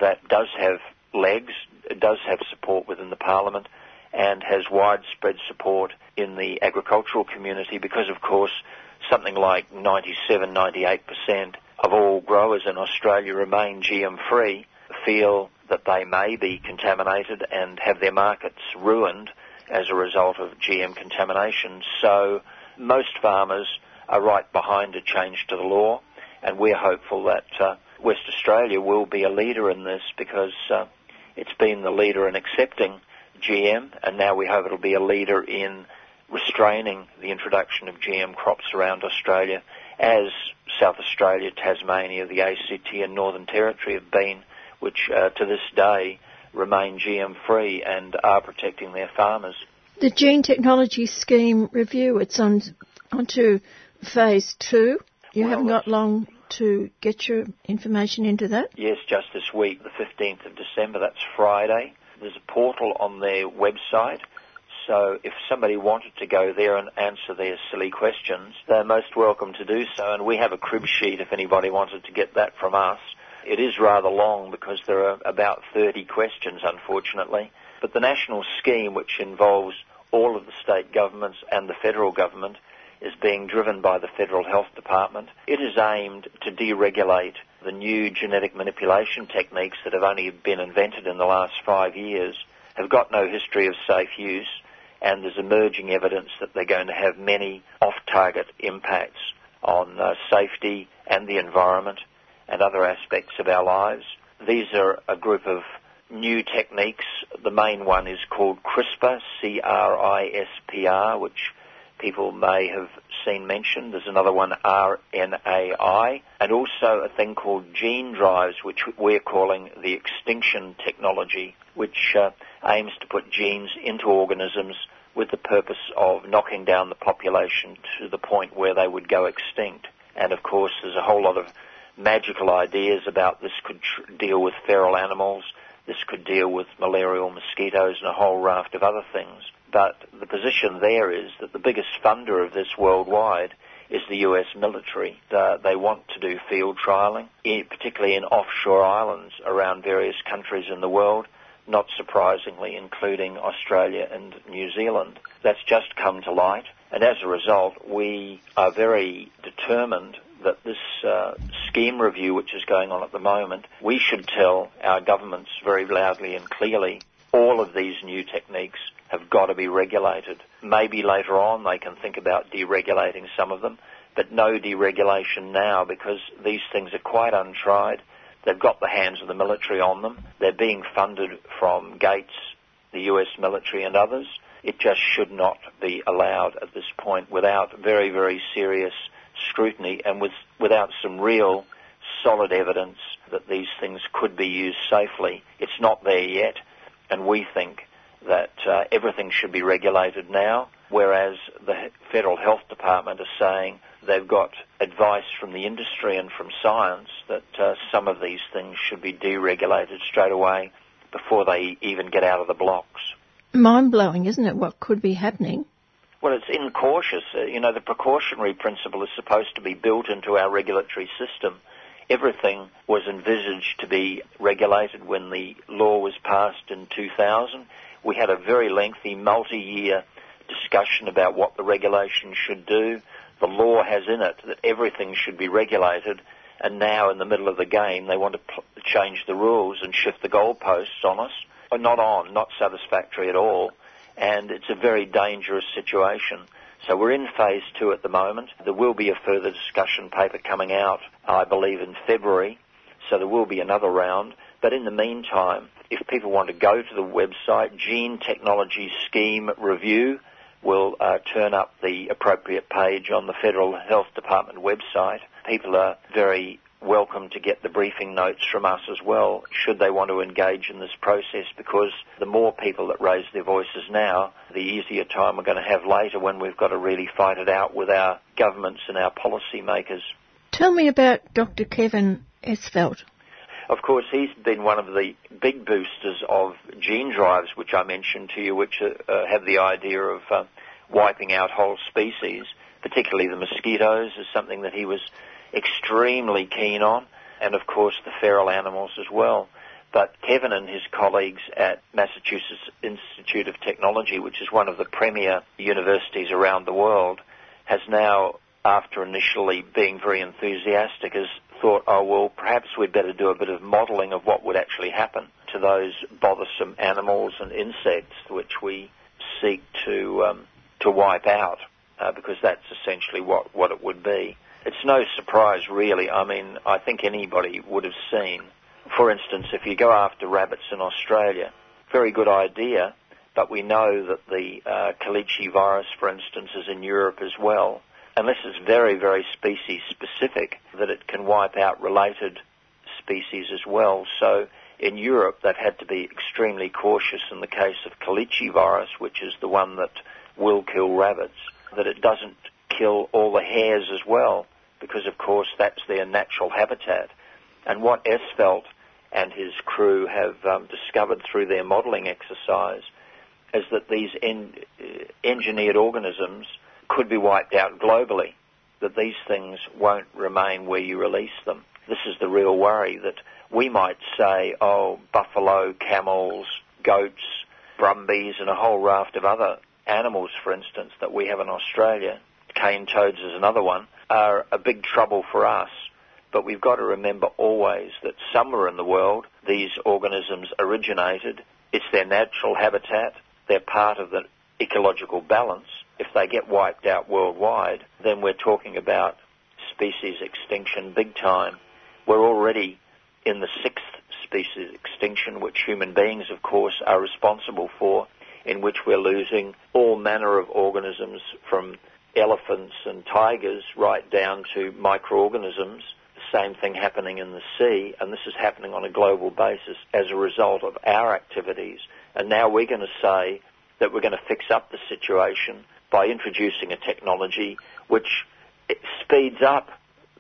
that does have legs, does have support within the parliament and has widespread support in the agricultural community because of course something like 97, 98% of all growers in Australia remain GM free, feel that they may be contaminated and have their markets ruined as a result of GM contamination. So most farmers are right behind a change to the law and we're hopeful that uh, West Australia will be a leader in this because uh, it's been the leader in accepting GM, and now we hope it'll be a leader in restraining the introduction of GM crops around Australia, as South Australia, Tasmania, the ACT, and Northern Territory have been, which uh, to this day remain GM free and are protecting their farmers. The gene technology scheme review, it's on onto phase two. You well, haven't got long to get your information into that? Yes, just this week, the 15th of December, that's Friday. There's a portal on their website. So if somebody wanted to go there and answer their silly questions, they're most welcome to do so. And we have a crib sheet if anybody wanted to get that from us. It is rather long because there are about 30 questions, unfortunately. But the national scheme, which involves all of the state governments and the federal government, is being driven by the Federal Health Department. It is aimed to deregulate the new genetic manipulation techniques that have only been invented in the last five years, have got no history of safe use, and there's emerging evidence that they're going to have many off-target impacts on uh, safety and the environment and other aspects of our lives. These are a group of new techniques. The main one is called CRISPR, C-R-I-S-P-R, which people may have seen mentioned. There's another one, RNAi, and also a thing called gene drives, which we're calling the extinction technology, which uh, aims to put genes into organisms with the purpose of knocking down the population to the point where they would go extinct. And of course, there's a whole lot of magical ideas about this could tr- deal with feral animals, this could deal with malarial mosquitoes and a whole raft of other things. But the position there is that the biggest funder of this worldwide is the US military. Uh, they want to do field trialling, particularly in offshore islands around various countries in the world, not surprisingly including Australia and New Zealand. That's just come to light. And as a result, we are very determined that this uh, scheme review, which is going on at the moment, we should tell our governments very loudly and clearly all of these new techniques have got to be regulated. Maybe later on they can think about deregulating some of them, but no deregulation now because these things are quite untried. They've got the hands of the military on them. They're being funded from Gates, the US military and others. It just should not be allowed at this point without very, very serious scrutiny and with, without some real solid evidence that these things could be used safely. It's not there yet, and we think that uh, everything should be regulated now, whereas the Federal Health Department is saying they've got advice from the industry and from science that uh, some of these things should be deregulated straight away before they even get out of the blocks. Mind blowing, isn't it, what could be happening? Well, it's incautious. Uh, you know, the precautionary principle is supposed to be built into our regulatory system. Everything was envisaged to be regulated when the law was passed in 2000. We had a very lengthy multi-year discussion about what the regulation should do. The law has in it that everything should be regulated, and now in the middle of the game they want to pl- change the rules and shift the goalposts on us. Not on, not satisfactory at all and it's a very dangerous situation. So we're in phase two at the moment. There will be a further discussion paper coming out, I believe, in February. So there will be another round. But in the meantime, if people want to go to the website, Gene Technology Scheme Review will uh, turn up the appropriate page on the Federal Health Department website. People are very welcome to get the briefing notes from us as well, should they want to engage in this process, because the more people that raise their voices now, the easier time we're going to have later when we've got to really fight it out with our governments and our policy makers. Tell me about Dr. Kevin Esvelt. Of course, he's been one of the big boosters of gene drives, which I mentioned to you, which uh, uh have the idea of uh, wiping out whole species, particularly the mosquitoes, is something that he was extremely keen on, and of course the feral animals as well. But Kevin and his colleagues at Massachusetts Institute of Technology, which is one of the premier universities around the world, has now, after initially being very enthusiastic, has thought, oh well, perhaps we'd better do a bit of modelling of what would actually happen to those bothersome animals and insects which we seek to um, to wipe out, uh, because that's essentially what what it would be. It's no surprise, really. I mean, I think anybody would have seen. For instance, if you go after rabbits in Australia, very good idea, but we know that the uh, virus, for instance, is in Europe as well. Unless it's very, very species specific, that it can wipe out related species as well. So in Europe, they've had to be extremely cautious in the case of calici virus, which is the one that will kill rabbits, that it doesn't kill all the hares as well because, of course, that's their natural habitat. And what Esvelt and his crew have um, discovered through their modelling exercise is that these en- engineered organisms could be wiped out globally, that these things won't remain where you release them. This is the real worry that we might say, oh, buffalo, camels, goats, brumbies, and a whole raft of other animals, for instance, that we have in Australia, cane toads is another one, are a big trouble for us. But we've got to remember always that somewhere in the world these organisms originated. It's their natural habitat. They're part of the ecological balance. If they get wiped out worldwide, then we're talking about species extinction big time. We're already in the sixth species extinction, which human beings, of course, are responsible for, in which we're losing all manner of organisms from elephants and tigers right down to microorganisms. The same thing happening in the sea, and this is happening on a global basis as a result of our activities. And now we're going to say that we're going to fix up the situation by introducing a technology which speeds up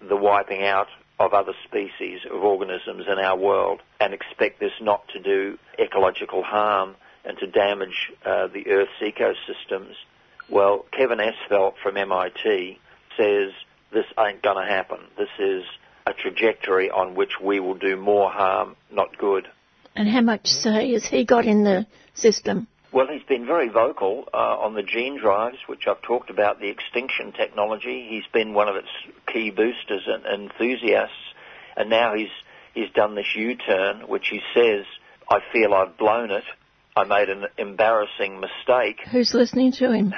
the wiping out of other species of organisms in our world and expect this not to do ecological harm and to damage uh, the Earth's ecosystems. Well, Kevin Esvelt from MIT says this ain't going to happen. This is a trajectory on which we will do more harm, not good. And how much say has he got in the system? Well, he's been very vocal uh, on the gene drives, which I've talked about, the extinction technology. He's been one of its key boosters and enthusiasts, and now he's he's done this U-turn, which he says, "I feel I've blown it. I made an embarrassing mistake." *laughs* Who's listening to him?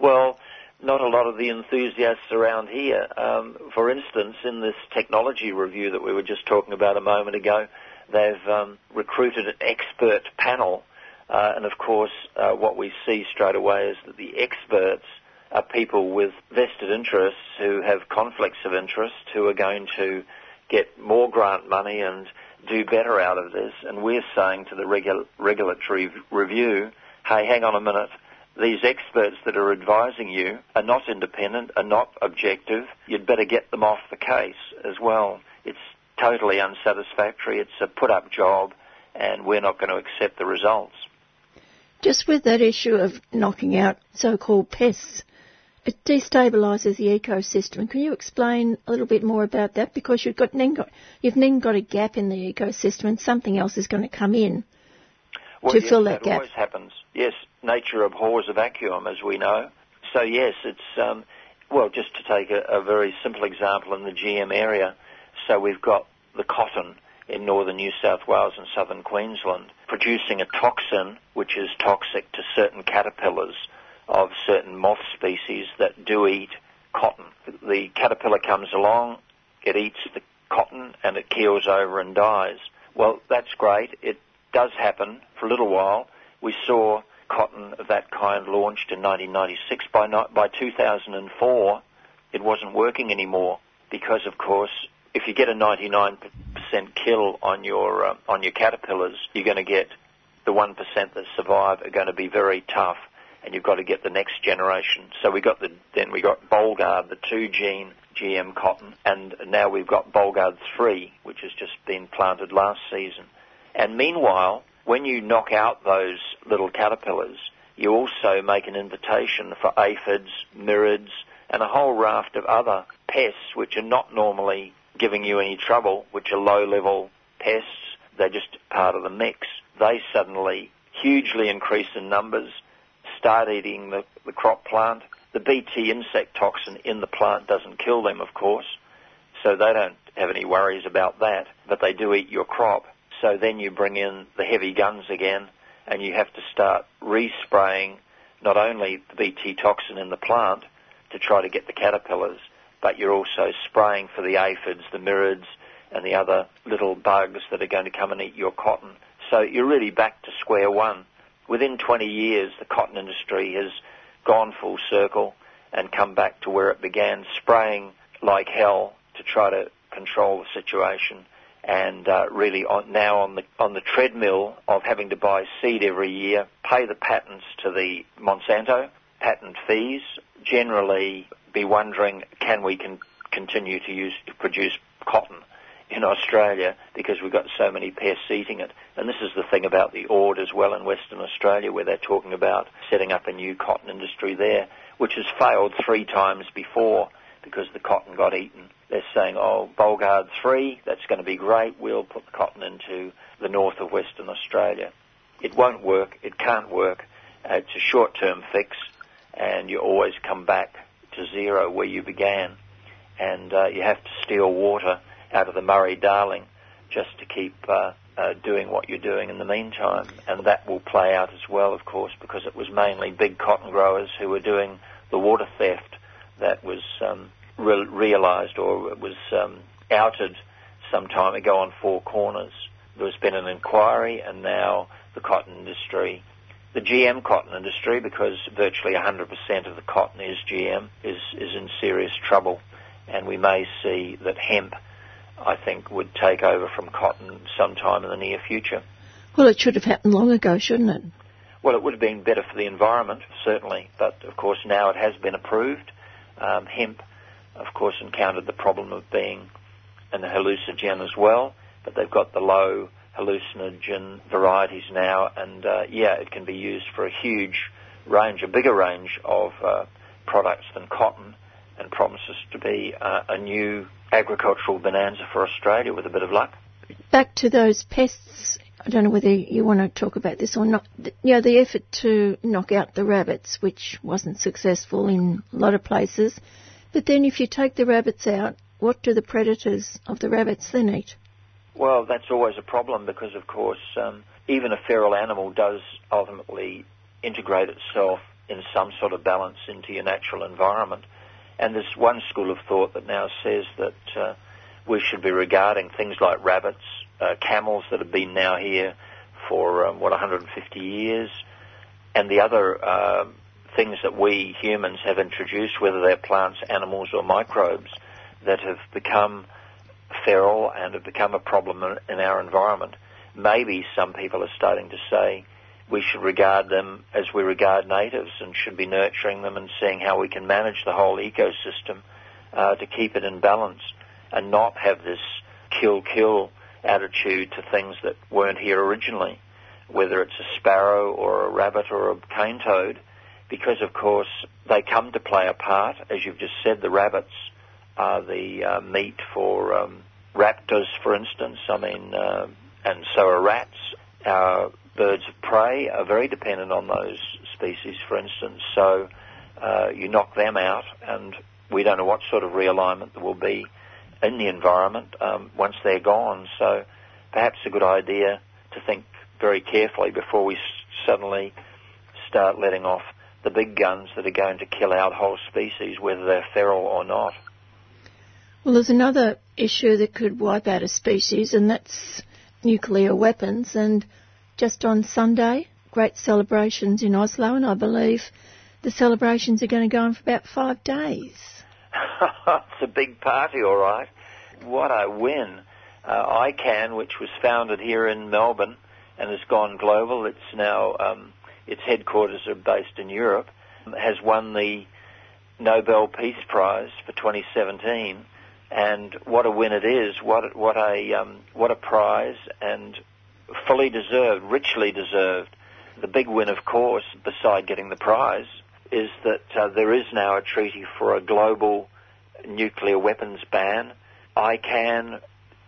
well, not a lot of the enthusiasts around here. Um, for instance, in this technology review that we were just talking about a moment ago, they've um, recruited an expert panel and of course, uh, what we see straight away is that the experts are people with vested interests who have conflicts of interest who are going to get more grant money and do better out of this. And we're saying to the regu- regulatory review, hey, hang on a minute. These experts that are advising you are not independent, are not objective. You'd better get them off the case as well. It's totally unsatisfactory. It's a put up job, and we're not going to accept the results. Just with that issue of knocking out so-called pests, it destabilises the ecosystem. Can you explain a little bit more about that? Because you've got then got you've then got a gap in the ecosystem, and something else is going to come in well, to yes, fill that, that gap. always happens. Yes, nature abhors a vacuum, as we know. So yes, it's um, well, just to take a, a very simple example in the GM area. So we've got the cotton in northern New South Wales and southern Queensland, producing a toxin which is toxic to certain caterpillars of certain moth species that do eat cotton. The caterpillar comes along, it eats the cotton, and it keels over and dies. Well, that's great. It does happen for a little while. We saw cotton of that kind launched in 1996. By, by 2004, it wasn't working anymore because, of course, if you get a 99% kill on your uh, on your caterpillars, you're going to get the 1% that survive are going to be very tough, and you've got to get the next generation. So we got the then we got Bollgard, the two gene GM cotton, and now we've got Bollgard 3, which has just been planted last season. And meanwhile, when you knock out those little caterpillars, you also make an invitation for aphids, mirids, and a whole raft of other pests which are not normally giving you any trouble, which are low-level pests. They're just part of the mix. They suddenly hugely increase in numbers, start eating the, the crop plant. The Bt insect toxin in the plant doesn't kill them, of course, so they don't have any worries about that, but they do eat your crop. So then you bring in the heavy guns again, and you have to start respraying not only the Bt toxin in the plant to try to get the caterpillars, but you're also spraying for the aphids, the mirids, and the other little bugs that are going to come and eat your cotton. So you're really back to square one. Within 20 years, the cotton industry has gone full circle and come back to where it began, spraying like hell to try to control the situation, and uh, really on, now on the on the treadmill of having to buy seed every year, pay the patents to the Monsanto patent fees, generally be wondering, can we con- continue to use produce cotton in Australia because we've got so many pests eating it. And this is the thing about the Ord as well in Western Australia, where they're talking about setting up a new cotton industry there, which has failed three times before because the cotton got eaten. They're saying, oh, Bollgard 3, that's going to be great. We'll put the cotton into the north of Western Australia. It won't work. It can't work. It's a short-term fix, and you always come back to zero where you began, and uh, you have to steal water out of the Murray Darling just to keep uh, uh, doing what you're doing in the meantime, and that will play out as well, of course, because it was mainly big cotton growers who were doing the water theft that was um, re- realised or was um, outed some time ago on Four Corners. There's been an inquiry, and now the cotton industry the GM cotton industry, because virtually 100% of the cotton is GM, is, is in serious trouble. And we may see that hemp, I think, would take over from cotton sometime in the near future. Well, it should have happened long ago, shouldn't it? Well, it would have been better for the environment, certainly, but of course now it has been approved. Um, hemp, of course, encountered the problem of being an hallucinogen as well, but they've got the low hallucinogen varieties now, and uh, yeah, it can be used for a huge range, a bigger range of uh, products than cotton, and promises to be uh, a new agricultural bonanza for Australia with a bit of luck. Back to those pests. I don't know whether you want to talk about this or not. You know, the effort to knock out the rabbits, which wasn't successful in a lot of places. But then if you take the rabbits out, what do the predators of the rabbits then eat? Well, that's always a problem because, of course, um, even a feral animal does ultimately integrate itself in some sort of balance into your natural environment. And there's one school of thought that now says that uh, we should be regarding things like rabbits, uh, camels that have been now here for um, what 150 years, and the other uh, things that we humans have introduced, whether they're plants, animals, or microbes, that have become feral and have become a problem in our environment. Maybe some people are starting to say we should regard them as we regard natives and should be nurturing them and seeing how we can manage the whole ecosystem uh, to keep it in balance and not have this kill-kill attitude to things that weren't here originally, whether it's a sparrow or a rabbit or a cane toad, because of course they come to play a part. As you've just said, the rabbits are the uh, meat for um, raptors, for instance. I mean, uh, and so are rats. Our birds of prey are very dependent on those species, for instance. So uh, you knock them out, and we don't know what sort of realignment there will be in the environment um, once they're gone. So perhaps a good idea to think very carefully before we s- suddenly start letting off the big guns that are going to kill out whole species, whether they're feral or not. Well, there's another issue that could wipe out a species, and that's nuclear weapons. And just on Sunday, great celebrations in Oslo, and I believe the celebrations are going to go on for about five days. *laughs* it's a big party, all right. What a win. Uh, ICAN, which was founded here in Melbourne and has gone global, it's now, um, its headquarters are based in Europe, has won the Nobel Peace Prize for 2017. And what a win it is! What what a um, what a prize, and fully deserved, richly deserved. The big win, of course, beside getting the prize, is that uh, there is now a treaty for a global nuclear weapons ban. ICAN,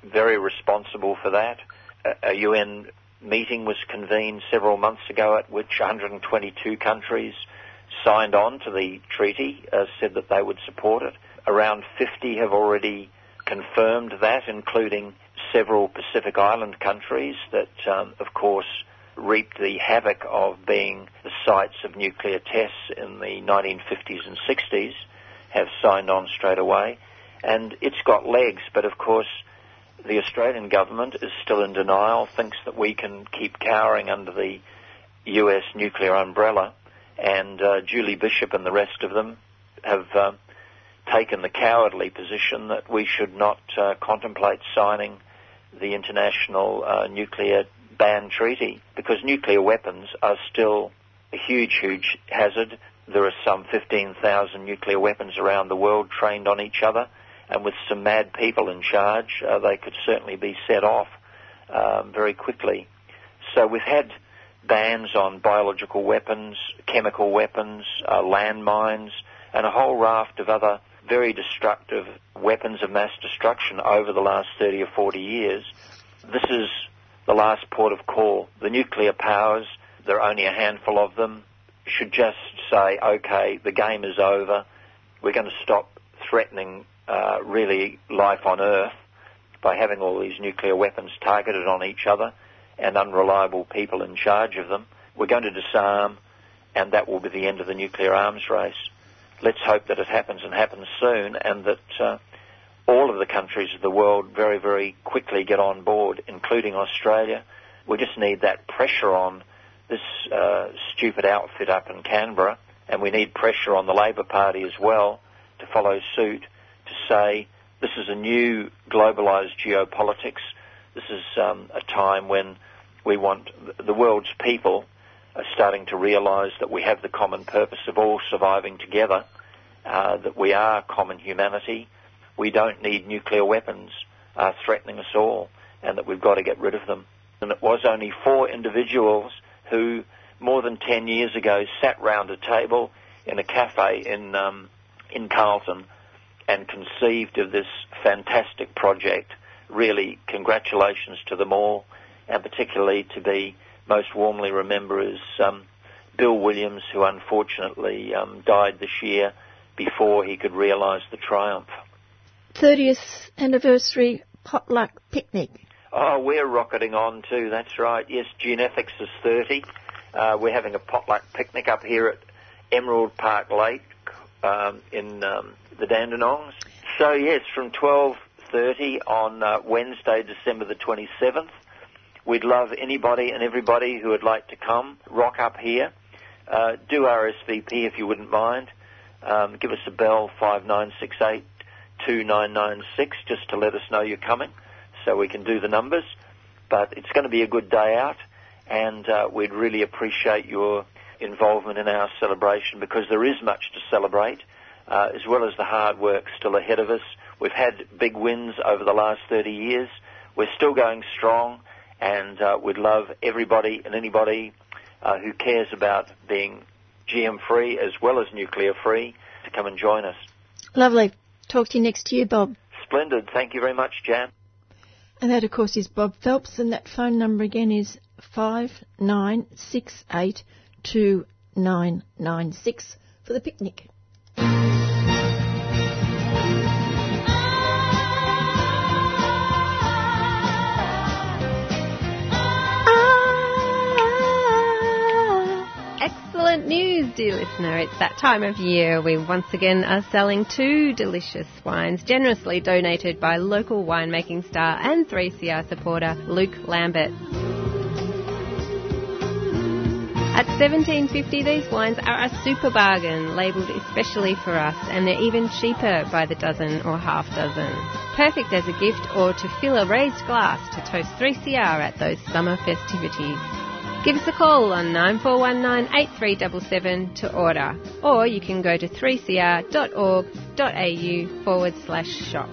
very responsible for that. A, a UN meeting was convened several months ago at which 122 countries signed on to the treaty, uh, said that they would support it. Around 50 have already confirmed that, including several Pacific Island countries that, um, of course, reaped the havoc of being the sites of nuclear tests in the 1950s and 60s, have signed on straight away. And it's got legs, but of course, the Australian government is still in denial, thinks that we can keep cowering under the US nuclear umbrella, and uh, Julie Bishop and the rest of them have uh, taken the cowardly position that we should not uh, contemplate signing the international uh, nuclear ban treaty because nuclear weapons are still a huge, huge hazard. There are some 15,000 nuclear weapons around the world trained on each other, and with some mad people in charge, uh, they could certainly be set off um, very quickly. So we've had bans on biological weapons, chemical weapons, uh, landmines, and a whole raft of other very destructive weapons of mass destruction over the last 30 or 40 years. This is the last port of call. The nuclear powers, there are only a handful of them, should just say, okay, the game is over. We're going to stop threatening uh, really life on Earth by having all these nuclear weapons targeted on each other and unreliable people in charge of them. We're going to disarm, and that will be the end of the nuclear arms race let's hope that it happens and happens soon and that uh, all of the countries of the world very, very quickly get on board, including Australia. We just need that pressure on this uh, stupid outfit up in Canberra, and we need pressure on the Labor Party as well to follow suit to say this is a new globalised geopolitics. This is um, a time when we want the world's people are starting to realise that we have the common purpose of all surviving together, uh, that we are common humanity, we don't need nuclear weapons uh, threatening us all, and that we've got to get rid of them. And it was only four individuals who, more than 10 years ago, sat round a table in a cafe in, um, in Carlton and conceived of this fantastic project. Really, congratulations to them all, and particularly to be most warmly remember is um, Bill Williams, who unfortunately um, died this year before he could realise the triumph. 30th anniversary potluck picnic. Oh, we're rocketing on too, that's right. Yes, Genethics is 30. Uh, we're having a potluck picnic up here at Emerald Park Lake um, in um, the Dandenongs. So yes, from 12.30 on uh, Wednesday, December the 27th, we'd love anybody and everybody who would like to come, rock up here. Uh, do RSVP if you wouldn't mind. Um, give us a bell, 5968 2996, just to let us know you're coming so we can do the numbers. But it's going to be a good day out, and uh, we'd really appreciate your involvement in our celebration because there is much to celebrate, uh, as well as the hard work still ahead of us. We've had big wins over the last 30 years. We're still going strong, and uh, we'd love everybody and anybody uh, who cares about being GM free as well as nuclear free to come and join us. Lovely. Talk to you next year, Bob. Splendid. Thank you very much, Jan. And that, of course, is Bob Phelps, and that phone number again is 59682996 for the picnic. Excellent news, dear listener. It's that time of year. We once again are selling two delicious wines generously donated by local winemaking star and 3CR supporter Luke Lambert. At 17.50 these wines are a super bargain, labelled especially for us, and they're even cheaper by the dozen or half dozen. Perfect as a gift or to fill a raised glass to toast 3CR at those summer festivities. Give us a call on 9419 8377 to order, or you can go to 3cr.org.au forward slash shop.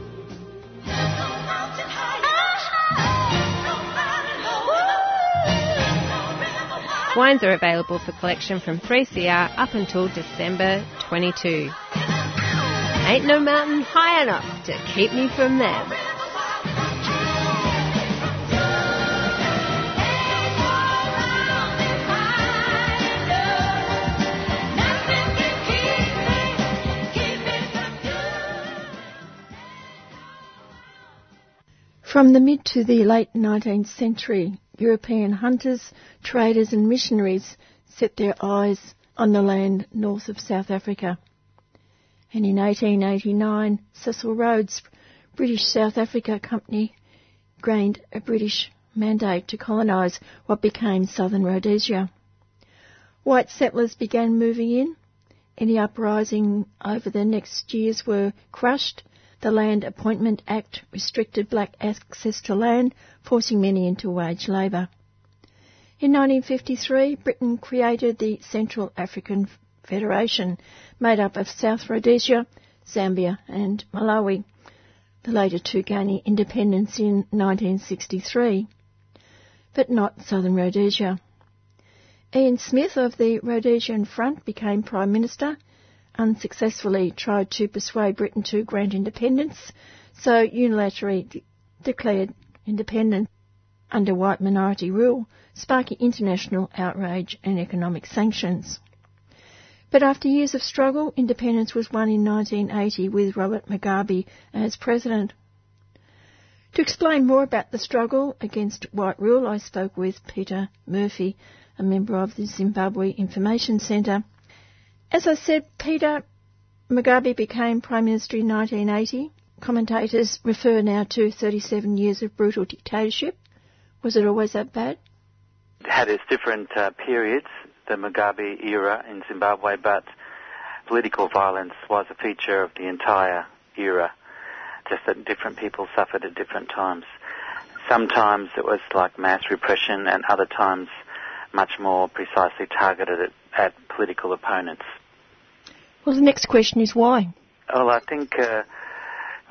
Wines are available for collection from 3CR up until December 22. Ain't no mountain high enough to keep me from them. From the mid to the late 19th century, European hunters, traders and missionaries set their eyes on the land north of South Africa. And in 1889, Cecil Rhodes' British South Africa Company gained a British mandate to colonise what became southern Rhodesia. White settlers began moving in. Any uprising over the next years were crushed the Land Apportionment Act restricted black access to land, forcing many into wage labour. In 1953, Britain created the Central African Federation, made up of South Rhodesia, Zambia and Malawi, the later two gaining independence in 1963, but not Southern Rhodesia. Ian Smith of the Rhodesian Front became Prime Minister unsuccessfully tried to persuade Britain to grant independence, so unilaterally de- declared independence under white minority rule, sparking international outrage and economic sanctions. But after years of struggle, independence was won in 1980 with Robert Mugabe as president. To explain more about the struggle against white rule, I spoke with Peter Murphy, a member of the Zimbabwe Information Centre, as I said, Peter Mugabe became Prime Minister in 1980. Commentators refer now to 37 years of brutal dictatorship. Was it always that bad? It had its different uh, periods, the Mugabe era in Zimbabwe, but political violence was a feature of the entire era, just that different people suffered at different times. Sometimes it was like mass repression, and other times much more precisely targeted at, at political opponents. Well, the next question is why? Well, I think uh,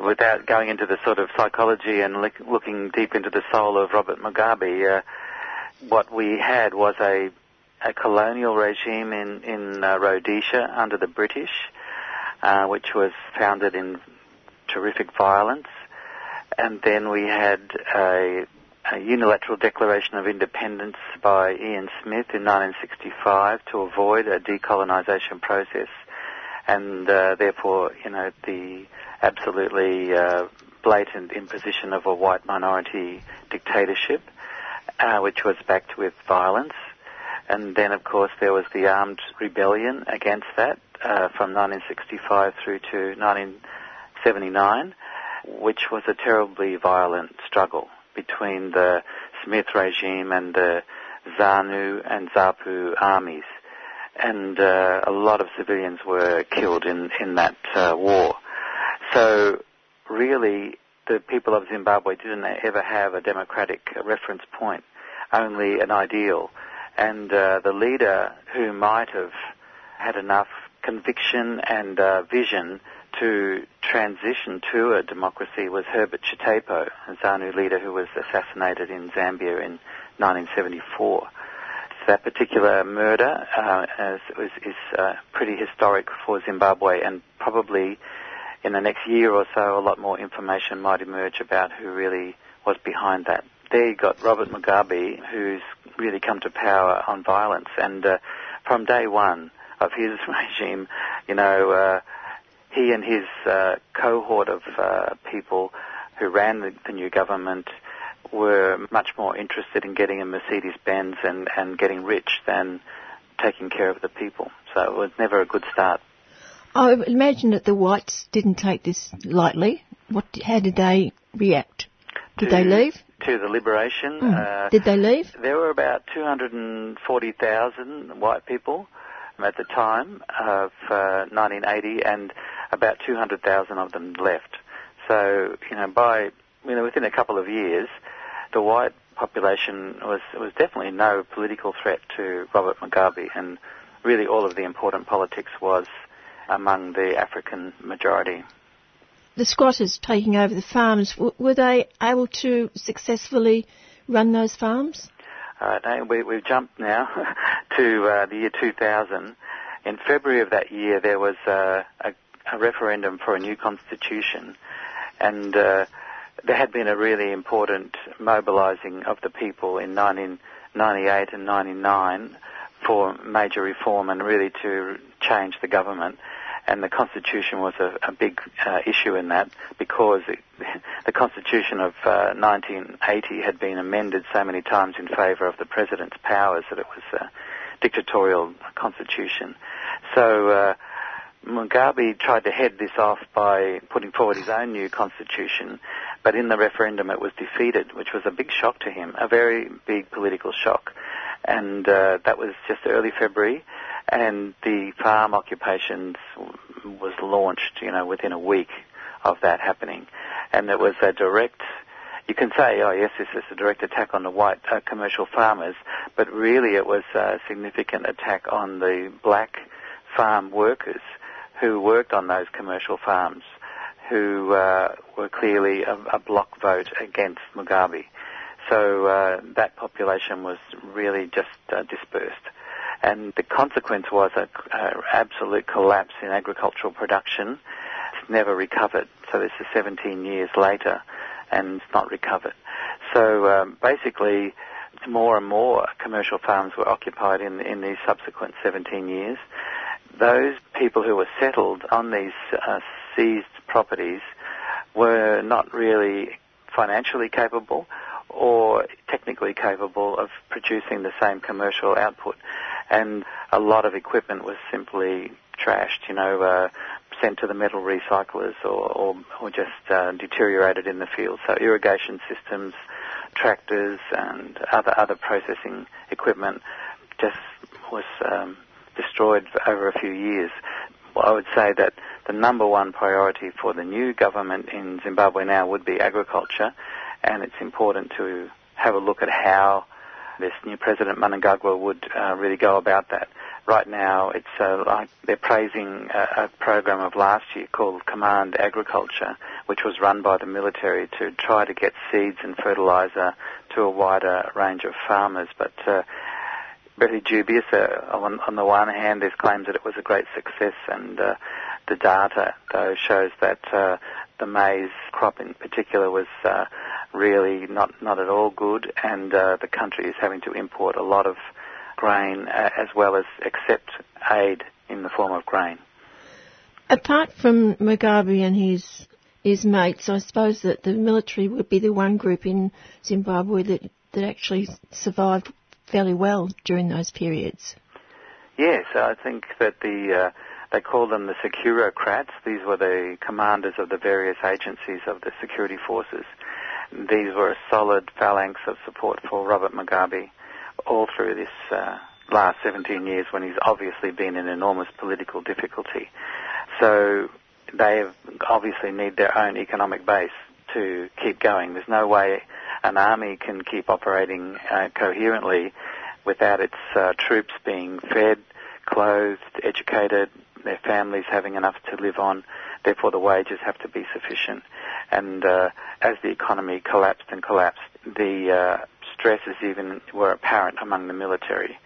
without going into the sort of psychology and looking deep into the soul of Robert Mugabe, uh, what we had was a, a colonial regime in, in uh, Rhodesia under the British, uh, which was founded in terrific violence. And then we had a, a unilateral declaration of independence by Ian Smith in 1965 to avoid a decolonisation process. And uh, therefore, you know, the absolutely uh, blatant imposition of a white minority dictatorship, uh, which was backed with violence. And then, of course, there was the armed rebellion against that uh, from 1965 through to 1979, which was a terribly violent struggle between the Smith regime and the ZANU and ZAPU armies. And uh, a lot of civilians were killed in, in that uh, war. So really, the people of Zimbabwe didn't ever have a democratic reference point, only an ideal. And uh, the leader who might have had enough conviction and uh, vision to transition to a democracy was Herbert Chitepo, a ZANU leader who was assassinated in Zambia in 1974. That particular murder uh, is, is uh, pretty historic for Zimbabwe and probably in the next year or so, a lot more information might emerge about who really was behind that. There you got Robert Mugabe, who's really come to power on violence, and uh, from day one of his *laughs* regime, you know, uh, he and his uh, cohort of uh, people who ran the, the new government were much more interested in getting a Mercedes Benz and, and getting rich than taking care of the people. So it was never a good start. I imagine that the whites didn't take this lightly. What? How did they react? Did to, they leave? To the liberation. Mm. Uh, did they leave? There were about 240,000 white people at the time of uh, 1980, and about 200,000 of them left. So, you know, by you know, within a couple of years, the white population was was definitely no political threat to Robert Mugabe, and really all of the important politics was among the African majority. The squatters taking over the farms, were they able to successfully run those farms? Uh, no, we, have jumped now *laughs* to uh, the year 2000. In February of that year, there was uh, a, a, referendum for a new constitution, and uh, there had been a really important mobilising of the people in 1998 and 99 for major reform and really to change the government and the Constitution was a, a big uh, issue in that because it, *laughs* the Constitution of uh, 1980 had been amended so many times in favour of the President's powers that it was a dictatorial constitution. So uh, Mugabe tried to head this off by putting forward his own new constitution, but in the referendum it was defeated, which was a big shock to him, a very big political shock. And uh, that was just early February and the farm occupations was launched, you know, within a week of that happening, and it was a direct. You can say, oh yes, this is a direct attack on the white uh, commercial farmers, but really it was a significant attack on the black farm workers who worked on those commercial farms, who uh, were clearly a, a, block vote against Mugabe. So uh, that population was really just uh, dispersed and the consequence was an absolute collapse in agricultural production. It's never recovered. So this is 17 years later, and it's not recovered. So um, basically, more and more commercial farms were occupied in in these subsequent 17 years. Those people who were settled on these uh, seized properties were not really financially capable or technically capable of producing the same commercial output and a lot of equipment was simply trashed, you know, uh, sent to the metal recyclers or, or, or just uh, deteriorated in the field. So irrigation systems, tractors, and other other processing equipment just was um, destroyed over a few years. Well, I would say that the number one priority for the new government in Zimbabwe now would be agriculture, and it's important to have a look at how this new president Mnangagwa would uh, really go about that. Right now, it's uh, like they're praising a, a program of last year called Command Agriculture, which was run by the military to try to get seeds and fertilizer to a wider range of farmers. But uh, very dubious. Uh, on, on, the one hand, there's claims that it was a great success, and uh, the data though shows that uh, the maize crop in particular was uh, really not not at all good, and uh, the country is having to import a lot of grain as well as accept aid in the form of grain. Apart from Mugabe and his his mates, I suppose that the military would be the one group in Zimbabwe that that actually survived fairly well during those periods. Yes, I think that the uh, they call them the securocrats. These were the commanders of the various agencies of the security forces. These were a solid phalanx of support for Robert Mugabe all through this uh, last 17 years when he's obviously been in enormous political difficulty. So they obviously need their own economic base to keep going. There's no way an army can keep operating uh, coherently without its uh, troops being fed, clothed, educated, their families having enough to live on. Therefore, the wages have to be sufficient. And uh, as the economy collapsed and collapsed, the uh, stresses even were apparent among the military.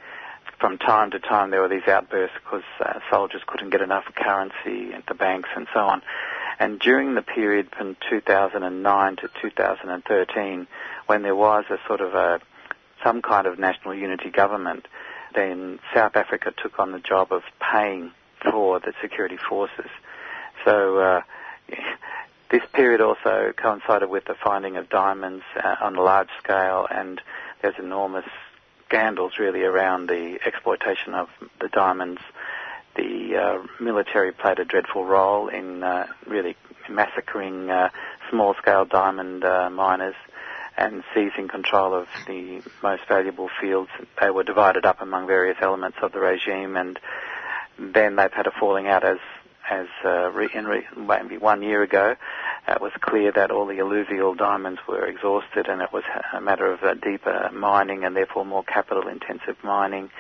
From time to time, there were these outbursts because uh, soldiers couldn't get enough currency at the banks and so on. And during the period from 2009 to 2013, when there was a sort of a some kind of national unity government, then South Africa took on the job of paying for the security forces. So uh, *laughs* this period also coincided with the finding of diamonds uh, on a large scale, and there's enormous scandals really around the exploitation of the diamonds. The uh, military played a dreadful role in uh, really massacring uh, small-scale diamond uh, miners and seizing control of the most valuable fields. They were divided up among various elements of the regime, and then they've had a falling out as as uh, re- re- maybe one year ago. It was clear that all the alluvial diamonds were exhausted, and it was a matter of uh, deeper mining and therefore more capital-intensive mining.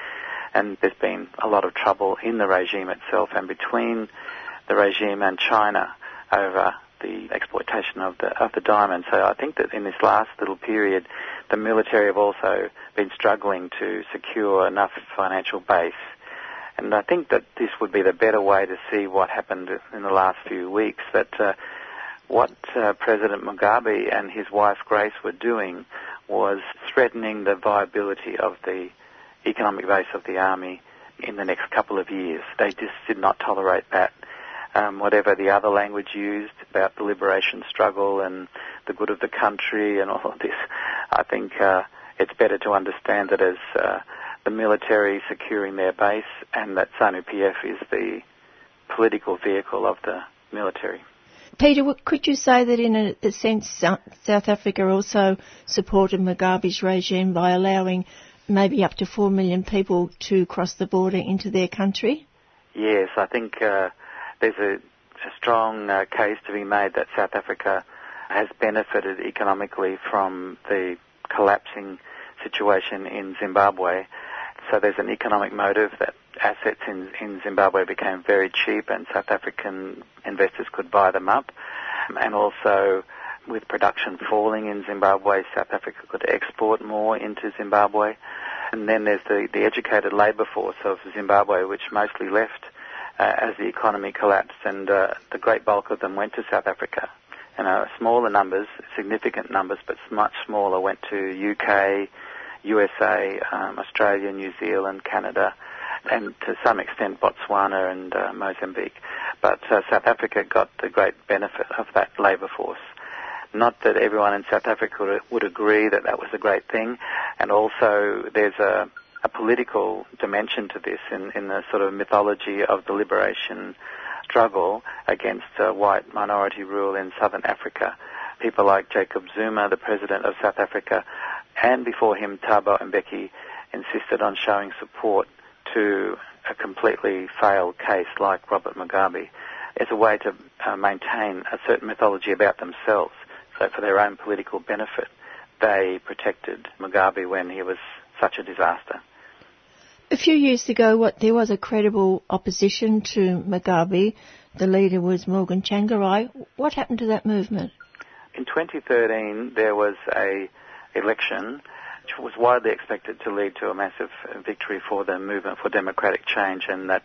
And there's been a lot of trouble in the regime itself and between the regime and China over the exploitation of the of the diamond. So I think that in this last little period, the military have also been struggling to secure enough financial base. And I think that this would be the better way to see what happened in the last few weeks. That uh, what uh, President Mugabe and his wife Grace were doing was threatening the viability of the economic base of the army in the next couple of years. They just did not tolerate that um, whatever the other language used about the liberation struggle and the good of the country and all of this. I think uh, it's better to understand it as uh, the military securing their base and that ZANU-PF is the political vehicle of the military. Peter, could you say that in a sense South Africa also supported Mugabe's regime by allowing maybe up to 4 million people to cross the border into their country? Yes, I think uh, there's a, a strong uh, case to be made that South Africa has benefited economically from the collapsing situation in Zimbabwe. So there's an economic motive that assets in, in Zimbabwe became very cheap and South African investors could buy them up. And also with production falling in Zimbabwe, South Africa could export more into Zimbabwe. And then there's the, the educated labour force of Zimbabwe, which mostly left uh, as the economy collapsed, and uh, the great bulk of them went to South Africa. And uh, smaller numbers, significant numbers, but much smaller, went to UK, USA, um, Australia, New Zealand, Canada, and to some extent Botswana and uh, Mozambique. But uh, South Africa got the great benefit of that labour force. Not that everyone in South Africa would, agree that that was a great thing, and also there's a a political dimension to this in, in the sort of mythology of the liberation struggle against uh, white minority rule in southern Africa. People like Jacob Zuma, the president of South Africa, and before him Thabo Mbeki insisted on showing support to a completely failed case like Robert Mugabe as a way to uh, maintain a certain mythology about themselves. So for their own political benefit, they protected Mugabe when he was such a disaster. A few years ago, what there was a credible opposition to Mugabe. The leader was Morgan Tsvangirai. What happened to that movement? In 2013, there was a election which was widely expected to lead to a massive victory for the movement for democratic change, and that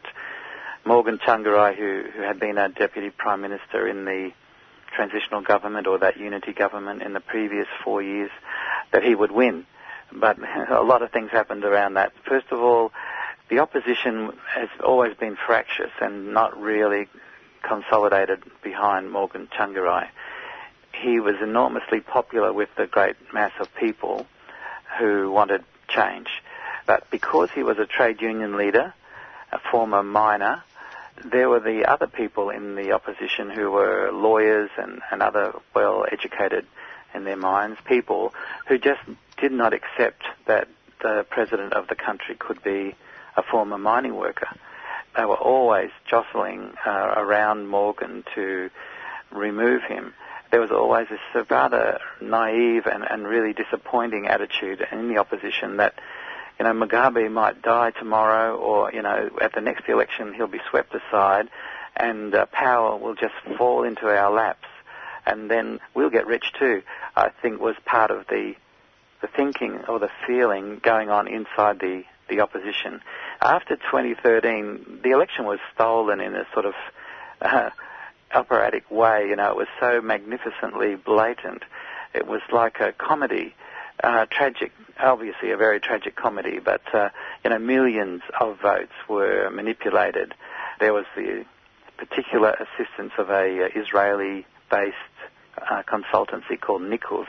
Morgan Tsvangirai, who, who had been a deputy prime minister in the transitional government or that unity government in the previous four years, that he would win. But *laughs* a lot of things happened around that. First of all, the opposition has always been fractious and not really consolidated behind Morgan Tsvangirai. He was enormously popular with the great mass of people who wanted change. But because he was a trade union leader, a former miner, there were the other people in the opposition who were lawyers and, and other well educated in their minds people who just did not accept that the president of the country could be a former mining worker. They were always jostling uh, around Morgan to remove him. There was always this rather naive and, and really disappointing attitude in the opposition that you know, Mugabe might die tomorrow or, you know, at the next election he'll be swept aside and uh, power will just fall into our laps and then we'll get rich too, I think was part of the, the thinking or the feeling going on inside the, the opposition. After 2013, the election was stolen in a sort of uh, operatic way, you know, it was so magnificently blatant. It was like a comedy uh, tragic, obviously a very tragic comedy, but uh, you know millions of votes were manipulated. There was the particular assistance of a uh, Israeli-based uh, consultancy called Nikuv,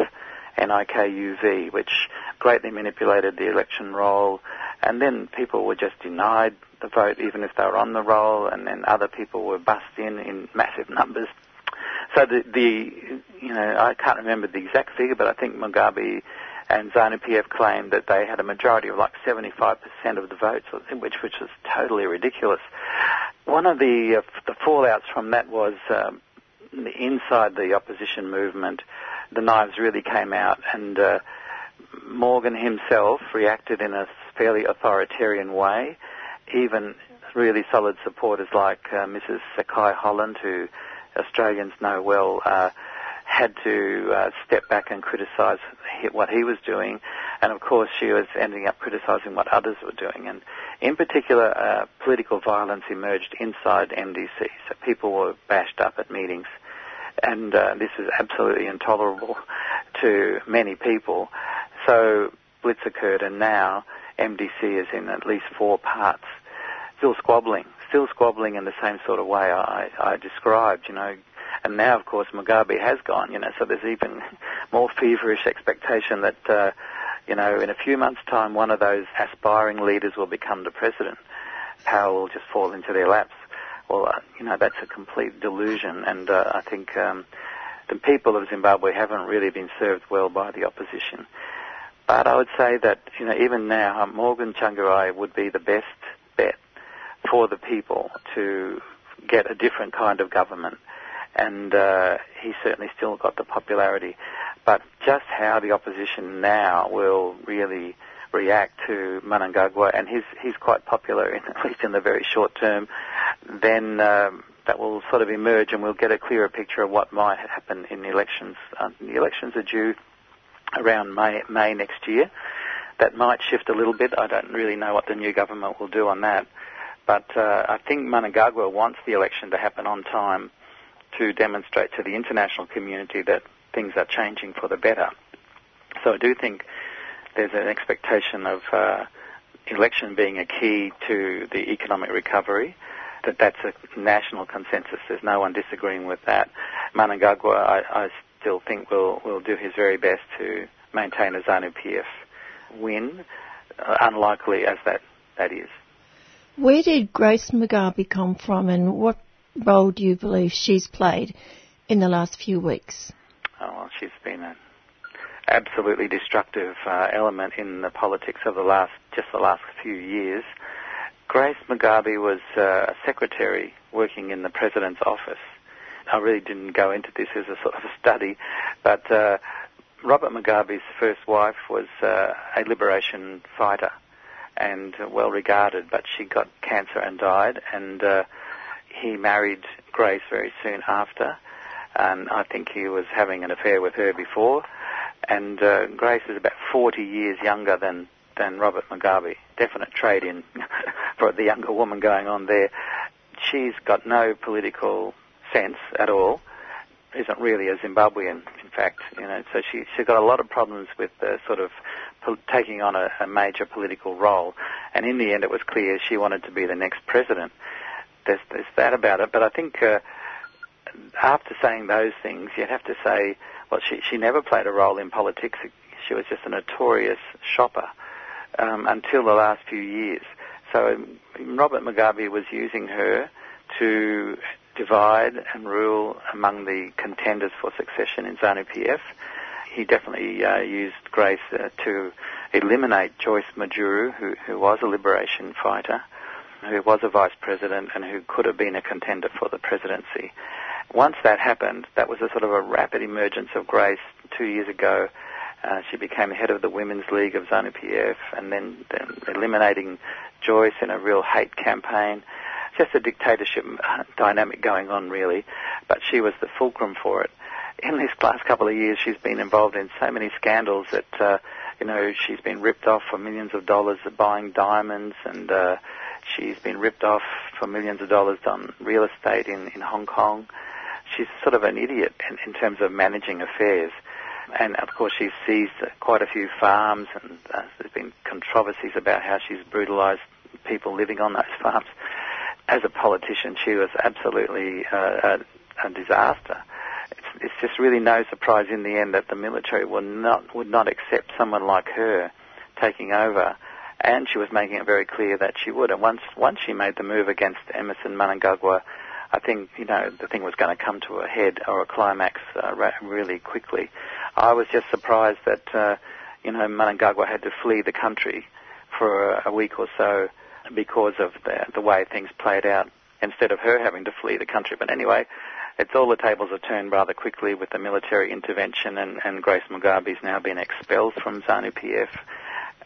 N-I-K-U-V, which greatly manipulated the election roll, and then people were just denied the vote even if they were on the roll, and then other people were bussed in in massive numbers. So the, the you know, I can't remember the exact figure, but I think Mugabe and ZANU-PF claimed that they had a majority of like 75% of the votes, which which was totally ridiculous. One of the uh, the fallouts from that was um, inside the opposition movement, the knives really came out, and uh, Morgan himself reacted in a fairly authoritarian way. Even really solid supporters like uh, Mrs. Sekai Holland, who Australians know well. Uh, had to uh, step back and criticise what he was doing, and of course she was ending up criticising what others were doing. And in particular, uh, political violence emerged inside MDC, so people were bashed up at meetings, and uh, this is absolutely intolerable *laughs* to many people. So blitz occurred, and now MDC is in at least four parts, still squabbling, still squabbling in the same sort of way I, I described. You know, and now, of course, Mugabe has gone, you know, so there's even *laughs* more feverish expectation that, uh, you know, in a few months' time, one of those aspiring leaders will become the president. Power will just fall into their laps. Well, uh, you know, that's a complete delusion, and uh, I think um, the people of Zimbabwe haven't really been served well by the opposition. But I would say that, you know, even now, Morgan Tsvangirai would be the best bet for the people to get a different kind of government and uh, he certainly still got the popularity. But just how the opposition now will really react to Mnangagwa, and he's he's quite popular, *laughs* in, at least in the very short term, then um, that will sort of emerge, and we'll get a clearer picture of what might happen in the elections. Um, the elections are due around May, May next year. That might shift a little bit. I don't really know what the new government will do on that. But uh, I think Mnangagwa wants the election to happen on time to demonstrate to the international community that things are changing for the better. So I do think there's an expectation of uh, election being a key to the economic recovery. That that's a national consensus. There's no one disagreeing with that. Mnangagwa, I, I still think will will do his very best to maintain a ZANU PF win, uh, unlikely as that that is. Where did Grace Mugabe come from, and what role do you believe she's played in the last few weeks? Oh, well, she's been an absolutely destructive uh, element in the politics of the last, just the last few years. Grace Mugabe was uh, a secretary working in the president's office. I really didn't go into this as a sort of a study, but uh, Robert Mugabe's first wife was uh, a liberation fighter and well regarded, but she got cancer and died, and uh, he married Grace very soon after. And I think he was having an affair with her before. And uh, Grace is about 40 years younger than, than Robert Mugabe. Definite trade in *laughs* for the younger woman going on there. She's got no political sense at all. Isn't really a Zimbabwean, in fact, you know. So she she's got a lot of problems with uh, sort of po- taking on a, a major political role. And in the end, it was clear she wanted to be the next president. There's, there's that about it. But I think uh, after saying those things, you'd have to say, well, she she never played a role in politics. She was just a notorious shopper um, until the last few years. So um, Robert Mugabe was using her to divide and rule among the contenders for succession in ZANU-PF. He definitely uh, used Grace uh, to eliminate Joyce Mujuru, who, who was a liberation fighter, who was a vice president, and who could have been a contender for the presidency. Once that happened, that was a sort of a rapid emergence of Grace two years ago. Uh, she became head of the Women's League of ZANU-PF and then, then eliminating Joyce in a real hate campaign just a dictatorship dynamic going on, really. But she was the fulcrum for it. In these last couple of years, she's been involved in so many scandals that, uh, you know, she's been ripped off for millions of dollars of buying diamonds, and uh, she's been ripped off for millions of dollars on real estate in, in Hong Kong. She's sort of an idiot in, in terms of managing affairs. And of course, she's seized quite a few farms, and uh, there's been controversies about how she's brutalized people living on those *laughs* farms as a politician, she was absolutely uh, a, a, disaster. It's, it's, just really no surprise in the end that the military would not would not accept someone like her taking over, and she was making it very clear that she would. And once once she made the move against Emmerson Mnangagwa, I think you know the thing was going to come to a head or a climax uh, really quickly. I was just surprised that uh, you know Mnangagwa had to flee the country for a, a week or so because of the, the way things played out instead of her having to flee the country. But anyway, it's all the tables have turned rather quickly with the military intervention, and, and Grace Mugabe's now been expelled from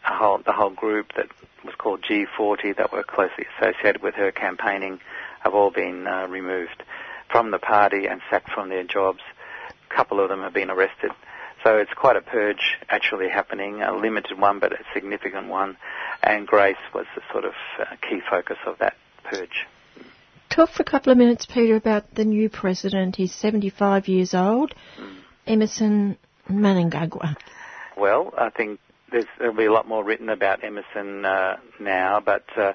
ZANU-PF. Whole, the whole group that was called G40 that were closely associated with her campaigning have all been uh, removed from the party and sacked from their jobs. A couple of them have been arrested. So it's quite a purge actually happening, a limited one but a significant one and grace was the sort of uh, key focus of that purge. Talk for a couple of minutes, Peter, about the new president. He's 75 years old, mm. Emmerson Mnangagwa. Well, I think there'll be a lot more written about Emmerson uh, now, but uh,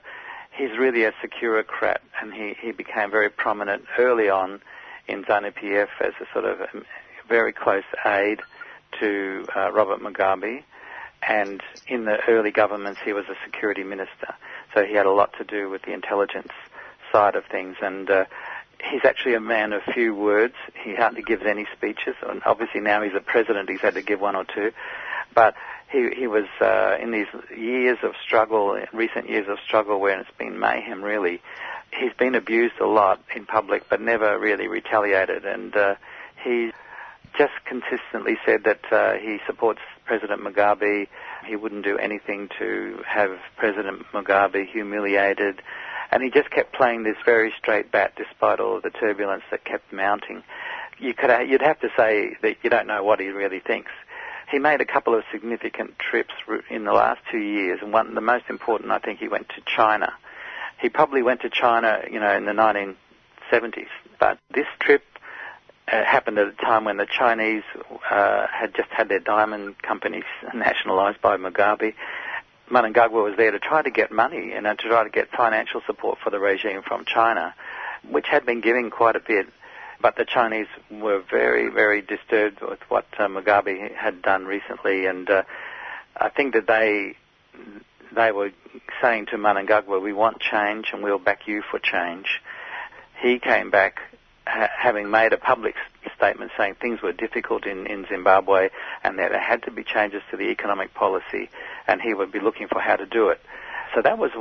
he's really a securocrat, and he, he became very prominent early on in ZANU-PF as a sort of very close aide to uh, Robert Mugabe and in the early governments he was a security minister, so he had a lot to do with the intelligence side of things. And uh, he's actually a man of few words. He hardly gives any speeches, and obviously now he's a president, he's had to give one or two. But he he was uh, in these years of struggle, recent years of struggle, where it's been mayhem really. He's been abused a lot in public, but never really retaliated, and uh, he just consistently said that uh, he supports President Mugabe. He wouldn't do anything to have President Mugabe humiliated. And he just kept playing this very straight bat despite all of the turbulence that kept mounting. You could, you'd have to say that you don't know what he really thinks. He made a couple of significant trips in the last two years, and one, the most important, I think, he went to China. He probably went to China, you know, in the 1970s, but this trip uh, happened at a time when the Chinese uh, had just had their diamond companies *laughs* nationalized by Mugabe. Mnangagwa was there to try to get money and uh, to try to get financial support for the regime from China, which had been giving quite a bit. But the Chinese were very, very disturbed with what uh, Mugabe had done recently, and uh, I think that they they were saying to Mnangagwa, "We want change, and we'll back you for change." He came back ha- having made a public statement saying things were difficult in, in Zimbabwe and that there had to be changes to the economic policy and he would be looking for how to do it. So that was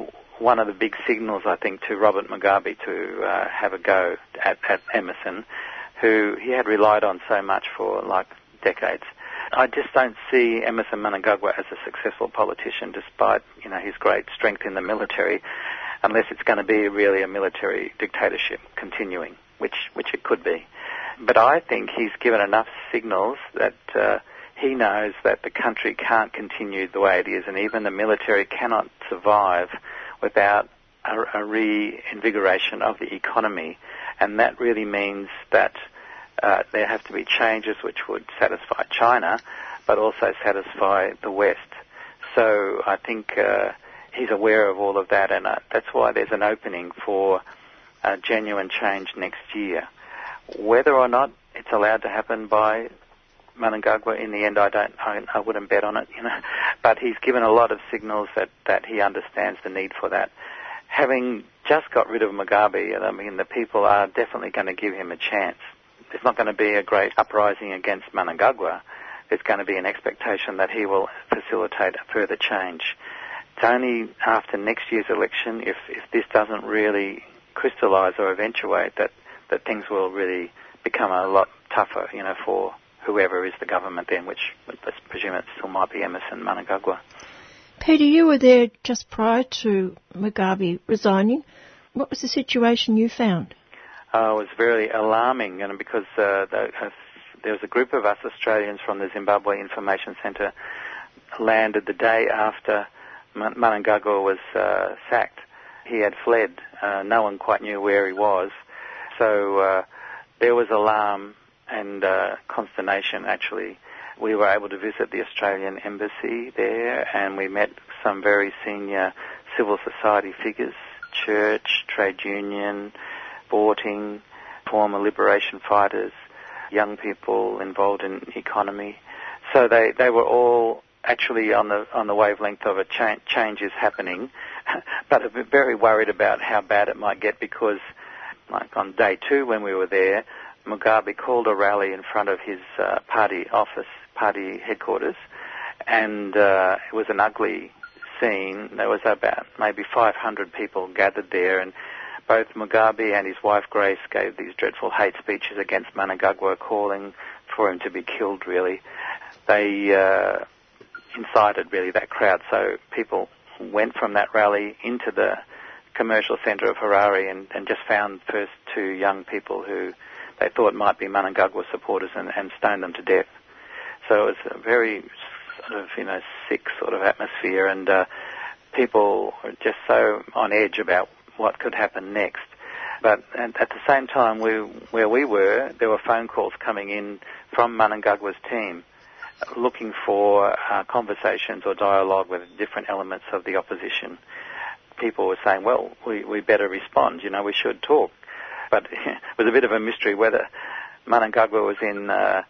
one of the big signals, I think, to Robert Mugabe to uh, have a go at, at Emmerson, who he had relied on so much for like decades. I just don't see Emmerson Mnangagwa as a successful politician, despite you know his great strength in the military, unless it's going to be really a military dictatorship continuing, which which it could be. But I think he's given enough signals that uh, he knows that the country can't continue the way it is, and even the military cannot survive without a, a reinvigoration of the economy, and that really means that uh, there have to be changes which would satisfy China, but also satisfy the West. So I think uh, he's aware of all of that, and uh, that's why there's an opening for a genuine change next year. Whether or not it's allowed to happen by Mnangagwa in the end, I don't, I, I wouldn't bet on it, you know. But he's given a lot of signals that that he understands the need for that. Having just got rid of Mugabe, I mean, the people are definitely going to give him a chance there's not going to be a great uprising against Mnangagwa. There's going to be an expectation that he will facilitate further change. It's only after next year's election, if, if this doesn't really crystallise or eventuate, that, that things will really become a lot tougher, you know, for whoever is the government then, which let's presume it still might be Emmerson Mnangagwa. Peter, you were there just prior to Mugabe resigning. What was the situation you found? uh, it was very alarming, and because uh, the, uh, there was a group of us Australians from the Zimbabwe Information Centre landed the day after Mnangagwa was uh, sacked. He had fled. Uh, no one quite knew where he was, so uh, there was alarm and uh, consternation. Actually, we were able to visit the Australian embassy there, and we met some very senior civil society figures, church, trade union sporting, former liberation fighters, young people involved in economy. So they, they were all actually on the on the wavelength of a cha- change is happening, *laughs* but very worried about how bad it might get because, like on day two when we were there, Mugabe called a rally in front of his uh, party office, party headquarters, and uh, it was an ugly scene. There was about maybe 500 people gathered there, and both Mugabe and his wife Grace gave these dreadful hate speeches against Mnangagwa, calling for him to be killed. Really, they uh, incited really that crowd. So people went from that rally into the commercial centre of Harare and, and just found first two young people who they thought might be Mnangagwa supporters and, and stoned them to death. So it was a very sort of you know sick sort of atmosphere and. Uh, people were just so on edge about what could happen next. But at the same time, we, where we were, there were phone calls coming in from Mnangagwa's team looking for uh, conversations or dialogue with different elements of the opposition. People were saying, well, we, we better respond, you know, we should talk. But *laughs* it was a bit of a mystery whether Mnangagwa was in uh,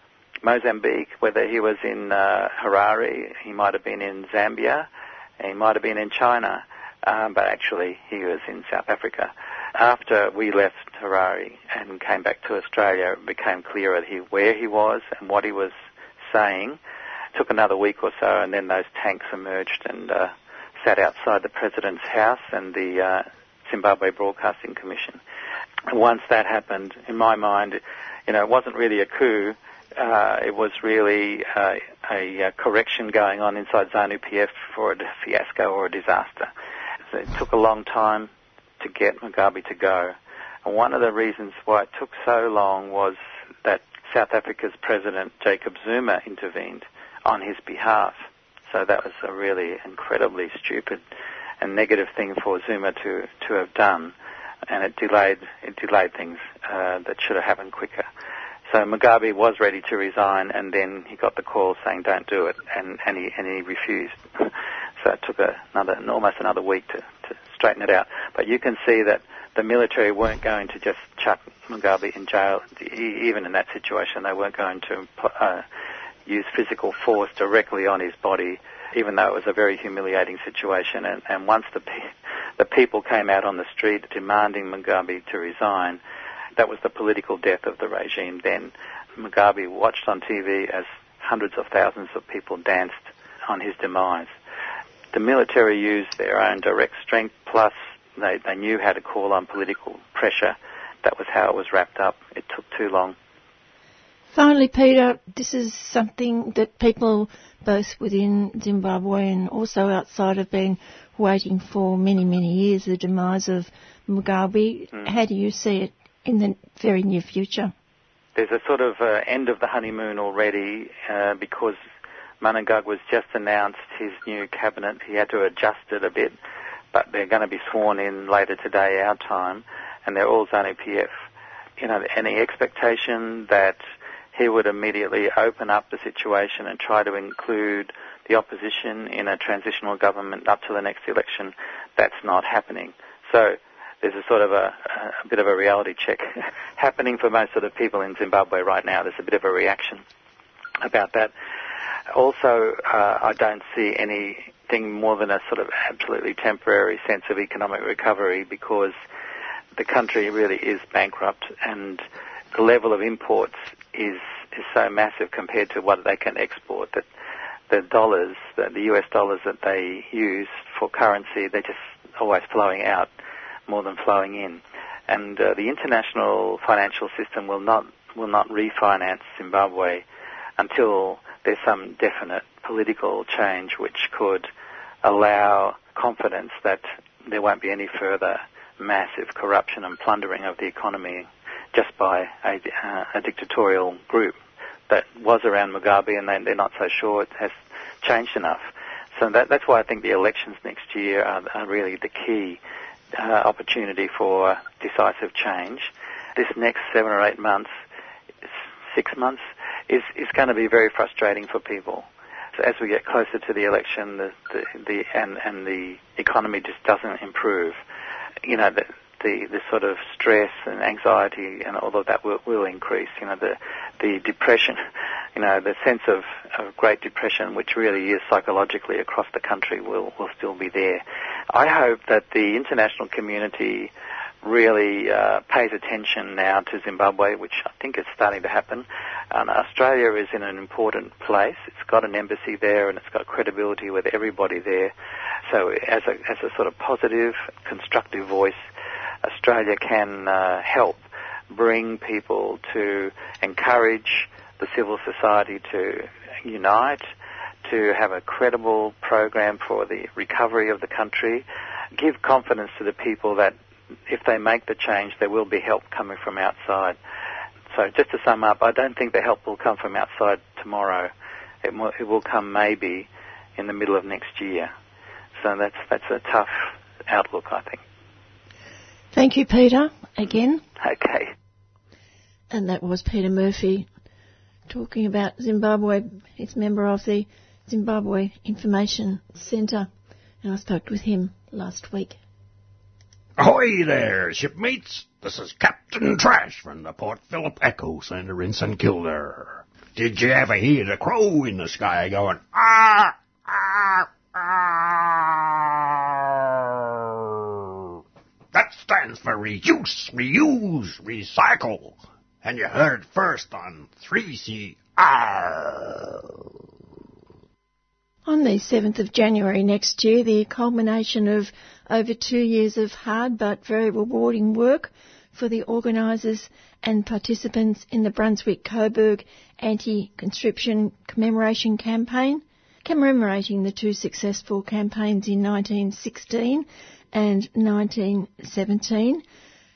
Mozambique, whether he was in uh, Harare, he might have been in Zambia, he might have been in China um, but actually he was in South Africa. After we left Harare and came back to Australia, it became clearer he, where he was and what he was saying. It took another week or so, and then those tanks emerged and uh, sat outside the president's house and the uh, Zimbabwe Broadcasting Commission. Once that happened, in my mind, you know, it wasn't really a coup. Uh, it was really uh, a, a, correction going on inside ZANU PF for a fiasco or a disaster. It took a long time to get Mugabe to go. And one of the reasons why it took so long was that South Africa's President Jacob Zuma intervened on his behalf. So that was a really incredibly stupid and negative thing for Zuma to, to have done. And it delayed, it delayed things uh, that should have happened quicker. So Mugabe was ready to resign, and then he got the call saying, "Don't do it," and, and he and he refused. *laughs* So it took another, almost another week to, to straighten it out. But you can see that the military weren't going to just chuck Mugabe in jail. Even in that situation, they weren't going to uh, use physical force directly on his body, even though it was a very humiliating situation. And, and once the, the people came out on the street demanding Mugabe to resign, that was the political death of the regime then. Mugabe watched on TV as hundreds of thousands of people danced on his demise the military used their own direct strength, plus they, they knew how to call on political pressure. That was how it was wrapped up. It took too long. Finally, Peter, this is something that people both within Zimbabwe and also outside have been waiting for many, many years, the demise of Mugabe. Mm. How do you see it in the very near future? There's a sort of uh, end of the honeymoon already uh, because Mnangagwa's just announced his new cabinet. He had to adjust it a bit, but they're going to be sworn in later today, our time, and they're all ZANU PF. You know, any expectation that he would immediately open up the situation and try to include the opposition in a transitional government up to the next election, that's not happening. So there's a sort of a, a bit of a reality check *laughs* happening for most of the people in Zimbabwe right now. There's a bit of a reaction about that. Also, uh, I don't see anything more than a sort of absolutely temporary sense of economic recovery because the country really is bankrupt and the level of imports is is so massive compared to what they can export that the dollars, the, the US dollars that they use for currency, they're just always flowing out more than flowing in. And uh, the international financial system will not will not refinance Zimbabwe until there's some definite political change which could allow confidence that there won't be any further massive corruption and plundering of the economy just by a, uh, a dictatorial group that was around Mugabe and they, they're not so sure it has changed enough. So that, that's why I think the elections next year are, are really the key uh, opportunity for decisive change. This next seven or eight months, six months, is, is going to be very frustrating for people. So as we get closer to the election, the, the, the and, and the economy just doesn't improve. You know, the, the, the sort of stress and anxiety and all of that will, will increase. You know, the, the depression, *laughs* you know, the sense of, of Great Depression, which really is psychologically across the country, will, will still be there. I hope that the international community really uh, pays attention now to Zimbabwe, which I think is starting to happen. And Australia is in an important place. It's got an embassy there and it's got credibility with everybody there. So as a, as a sort of positive, constructive voice, Australia can uh, help bring people to encourage the civil society to unite, to have a credible program for the recovery of the country, give confidence to the people that if they make the change, there will be help coming from outside. So just to sum up, I don't think the help will come from outside tomorrow. It will, it will come maybe in the middle of next year. So that's that's a tough outlook, I think. Thank you, Peter, again. Okay. And that was Peter Murphy talking about Zimbabwe. He's a member of the Zimbabwe Information Centre, and I spoke with him last week. Ahoy there, shipmates! This is Captain Trash from the Port Phillip EcoCentre in St Kilda. Did you ever hear the crow in the sky going, ah, ah, stands for reuse, reuse, recycle. And you heard first on 3CR. On the 7th of January next year, the culmination of over two years of hard but very rewarding work for the organisers and participants in the Brunswick Coburg anti-conscription commemoration campaign, commemorating the two successful campaigns in 1916 and 1917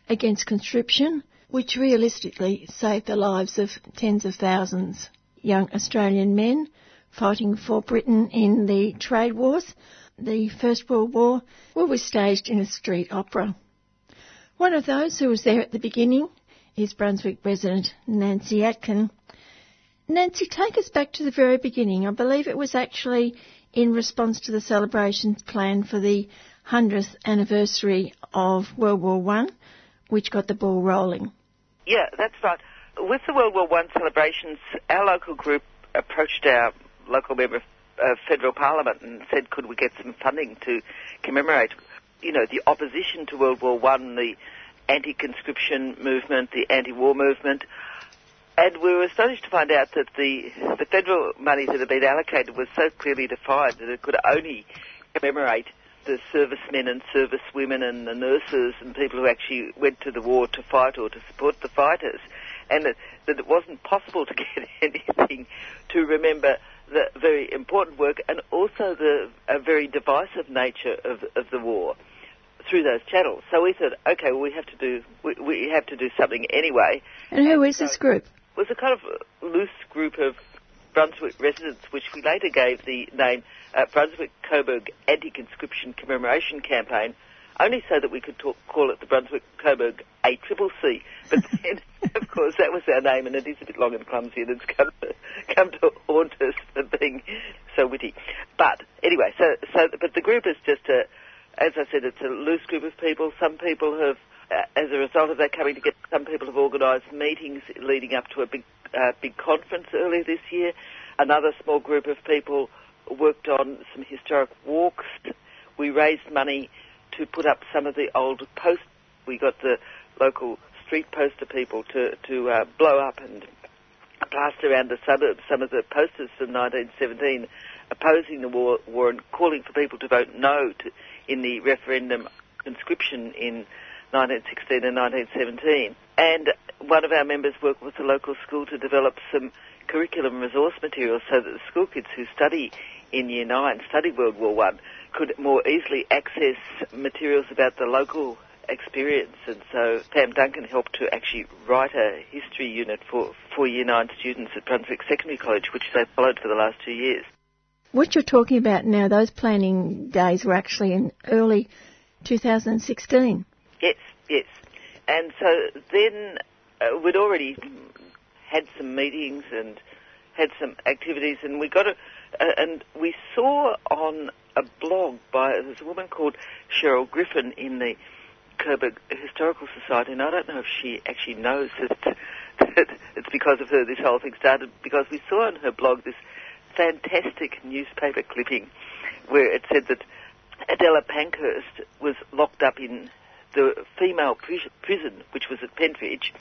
against conscription, which realistically saved the lives of tens of thousands young Australian men fighting for Britain in the trade wars. The First World War was staged in a street opera. One of those who was there at the beginning is Brunswick resident Nancy Atkin. Nancy, take us back to the very beginning. I believe it was actually in response to the celebrations planned for the 100th anniversary of World War One, which got the ball rolling. Yeah, that's right. With the World War One celebrations, our local group approached our local member of federal parliament and said, could we get some funding to commemorate, you know, the opposition to World War One, the anti-conscription movement, the anti-war movement. And we were astonished to find out that the, the federal money that had been allocated was so clearly defined that it could only commemorate the servicemen and servicewomen and the nurses and people who actually went to the war to fight or to support the fighters. and that, that it wasn't possible to *laughs* get anything to remember the very important work and also the a very divisive nature of, of the war through those channels. So we thought, okay, well, we have to do we, we have to do something anyway. And who who is this group? It was a kind of loose group of Brunswick residents, which we later gave the name uh, Brunswick Coburg Anti-Conscription Commemoration Campaign, only so that we could talk, call it the Brunswick Coburg ACCC. But *laughs* then, of course, that was our name, and it is a bit long and clumsy, and it's come to, come to haunt us for being so witty. But anyway, so so but the group is just a, as I said, it's a loose group of people. Some people have. Uh, as a result of that coming together, some people have organised meetings leading up to a big, uh, big conference earlier this year. Another small group of people worked on some historic walks. We raised money to put up some of the old posts. We got the local street poster people to, to uh, blow up and plaster around the suburbs some of the posters from 1917 opposing the war, war and calling for people to vote no to, in the referendum conscription in 1916 and 1917. And one of our members worked with the local school to develop some curriculum resource materials so that the school kids who study in Year 9, study World War One, could more easily access materials about the local experience. And so Pam Duncan helped to actually write a history unit for, for Year 9 students at Brunswick Secondary College, which they followed for the last two years. What you're talking about now, those planning days were actually in early 2016. Yes, yes. And so then uh, we'd already had some meetings and had some activities, and we got a, and we saw on a blog by there's a woman called Cheryl Griffin in the Coburg Historical Society, and I don't know if she actually knows that, *laughs* that it's because of her this whole thing started, because we saw on her blog this fantastic newspaper clipping where it said that Adela Pankhurst was locked up in the female prison, which was at Pentridge,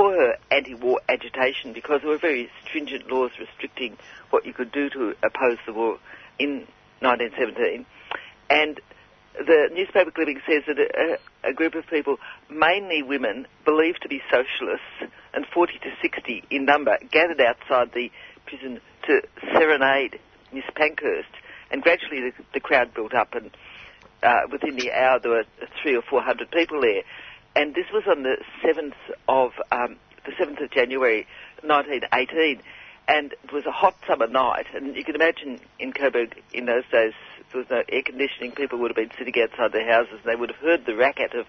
for her anti-war agitation because there were very stringent laws restricting what you could do to oppose the war in 1917. And the newspaper clipping says that a, a, group of people, mainly women, believed to be socialists and 40 to 60 in number, gathered outside the prison to serenade Miss Pankhurst. And gradually the, the crowd built up and uh, within the hour there were three or four hundred people there and this was on the 7th of um, the 7th of January 1918, and it was a hot summer night, and you can imagine in Coburg in those days there was no air conditioning. People would have been sitting outside their houses, and they would have heard the racket of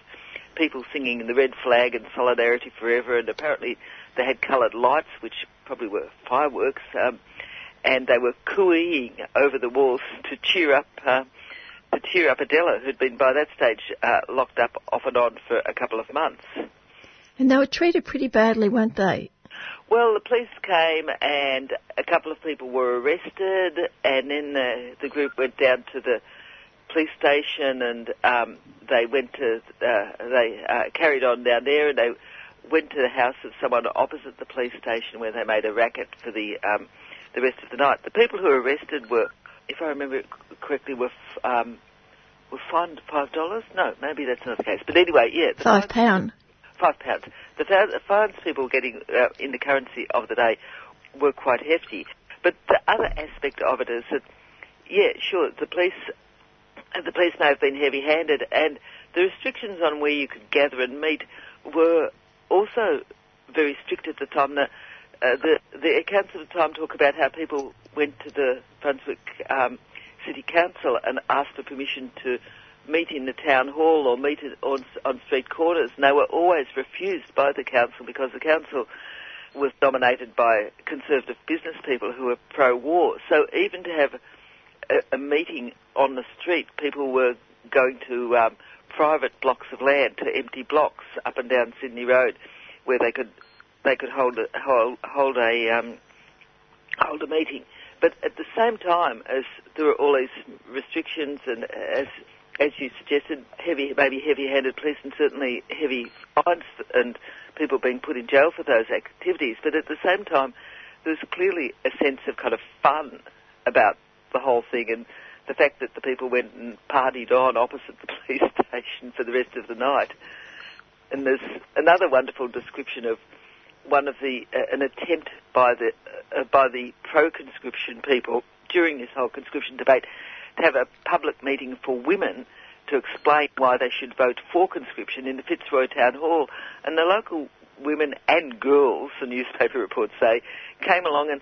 people singing the red flag and solidarity forever, and apparently they had coloured lights, which probably were fireworks, um, and they were cooing over the walls to cheer up. Uh, cheer up Adela, who'd been by that stage uh, locked up off and on for a couple of months. And they were treated pretty badly, weren't they? Well, the police came and a couple of people were arrested, and then the, the group went down to the police station and um, they went to uh, they uh, carried on down there and they went to the house of someone opposite the police station where they made a racket for the um, the rest of the night. The people who were arrested were if I remember correctly, were um, were fined five dollars. No, maybe that's not the case. But anyway, yeah, five pound. Five pounds. The, fines people were getting uh, in the currency of the day were quite hefty. But the other aspect of it is that, yeah, sure, the police, the police may have been heavy-handed, and the restrictions on where you could gather and meet were also very strict at the time. The, uh, the, the accounts of the time talk about how people went to the Brunswick um, City Council and asked for permission to meet in the town hall or meet on, on street corners, and they were always refused by the council because the council was dominated by conservative business people who were pro-war. So even to have a, a meeting on the street, people were going to um, private blocks of land, to empty blocks up and down Sydney Road, where they could they could hold a, hold, hold a um, hold a meeting. But at the same time, as there were all these restrictions, and as as you suggested, heavy, maybe heavy-handed police, and certainly heavy fines, and people being put in jail for those activities. But at the same time, there's clearly a sense of kind of fun about the whole thing, and the fact that the people went and partied on opposite the *laughs* police station for the rest of the night. And there's another wonderful description of one of the uh, an attempt by the uh, by the pro-conscription people during this whole conscription debate to have a public meeting for women to explain why they should vote for conscription in the Fitzroy Town Hall, and the local women and girls, the newspaper *laughs* reports say, came along and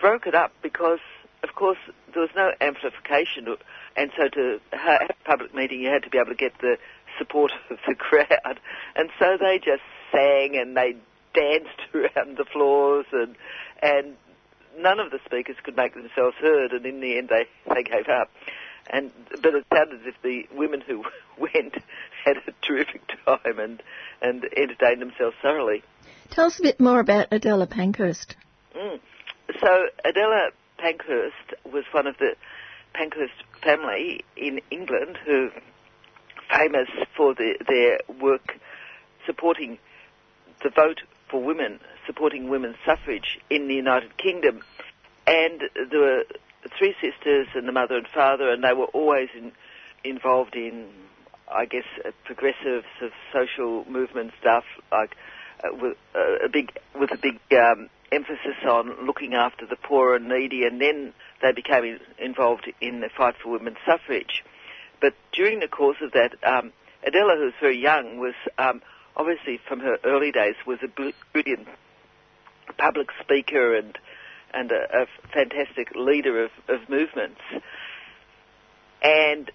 broke it up because, of course, there was no amplification, and so to have a public meeting, you had to be able to get the support *laughs* of the crowd, and so they just sang and they danced *laughs* around the floors and and none of the speakers could make themselves heard, and in the end they they gave up. And but it sounded as if the women who *laughs* went had a terrific time and and entertained themselves thoroughly. Tell us a bit more about Adela Pankhurst. Mm. So Adela Pankhurst was one of the Pankhurst family in England who famous for the, their work supporting the vote for women, supporting women's suffrage in the United Kingdom. And there were three sisters and the mother and father, and they were always in, involved in, I guess, progressive sort of social movement stuff, like uh, with uh, a big with a big um, emphasis on looking after the poor and needy, and then they became involved in the fight for women's suffrage. But during the course of that, um, Adela, who was very young, was um, obviously from her early days was a brilliant public speaker and and a, a fantastic leader of, of movements. And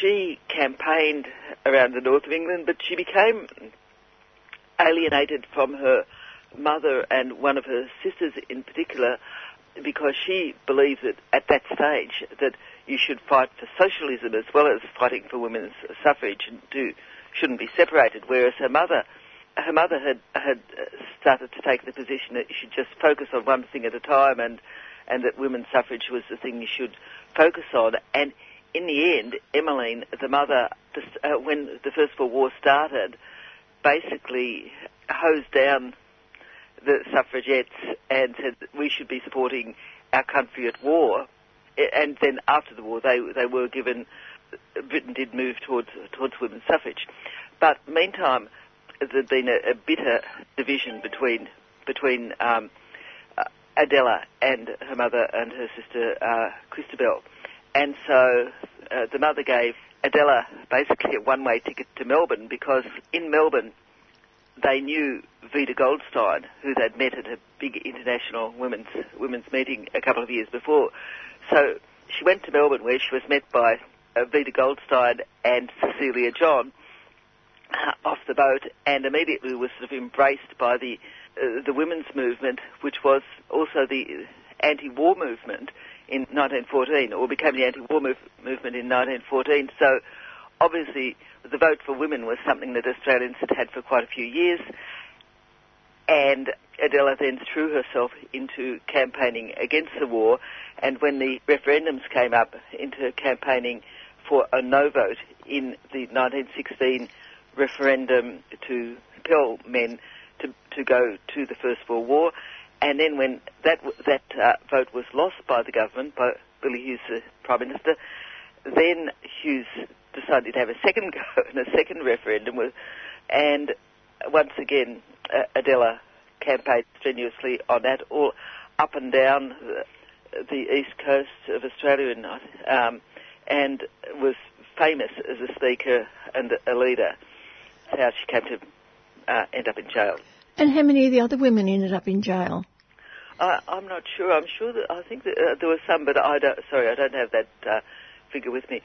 she campaigned around the north of England, but she became alienated from her mother and one of her sisters in particular because she believed that at that stage that you should fight for socialism as well as fighting for women's suffrage and do shouldn't be separated. Whereas her mother, her mother had had started to take the position that you should just focus on one thing at a time, and and that women's suffrage was the thing you should focus on. And in the end, Emmeline, the mother, uh, when the First World War started, basically hosed down the suffragettes and said we should be supporting our country at war. And then after the war, they they were given. Britain did move towards towards women's suffrage, but meantime, there'd been a, a bitter division between between um, uh, Adela and her mother and her sister uh, Christabel, and so uh, the mother gave Adela basically a one-way ticket to Melbourne because in Melbourne they knew Vida Goldstein, who they'd met at a big international women's women's meeting a couple of years before. So she went to Melbourne, where she was met by Vida Goldstein and Cecilia John uh, off the boat, and immediately was sort of embraced by the uh, the women's movement, which was also the anti-war movement in 1914, or became the anti-war move- movement in 1914. So obviously the vote for women was something that Australians had had for quite a few years, and Adela then threw herself into campaigning against the war, and when the referendums came up, into campaigning for a no vote in the 1916 referendum to compel men to, to go to the First World War, and then when that that uh, vote was lost by the government, by Billy Hughes, the Prime Minister, then Hughes decided to have a second *laughs* go and a second referendum, with, and once again uh, Adela campaigned strenuously on that, all up and down the, the east coast of Australia, and, um, and was famous as a speaker and a leader. That's how she came to uh, end up in jail. And how many of the other women ended up in jail? Uh, I'm not sure. I'm sure that I think that uh, there were some, but I don't. Sorry, I don't have that uh, figure with me.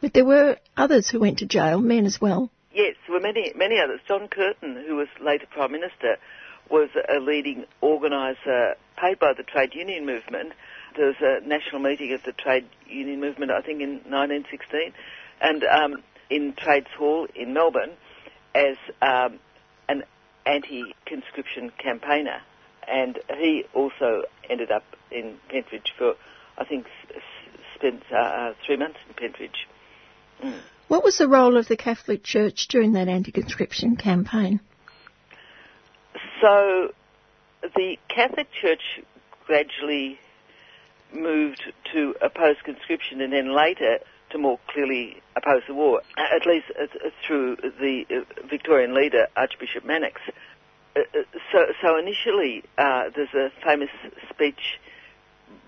But there were others who went to jail, men as well. Yes, there were many, many others. John Curtin, who was later Prime Minister, was a leading organiser paid by the trade union movement. There was a national meeting of the trade union movement, I think, in 1916, and um, in Trades Hall in Melbourne as um, an anti-conscription campaigner. And he also ended up in Pentridge for, I think, spent uh, three months in Pentridge. Mm. What was the role of the Catholic Church during that anti-conscription campaign? So, the Catholic Church gradually moved to oppose conscription and then later to more clearly oppose the war, at least through the uh, Victorian leader, Archbishop Mannix. uh, so, so initially, uh, there's a famous speech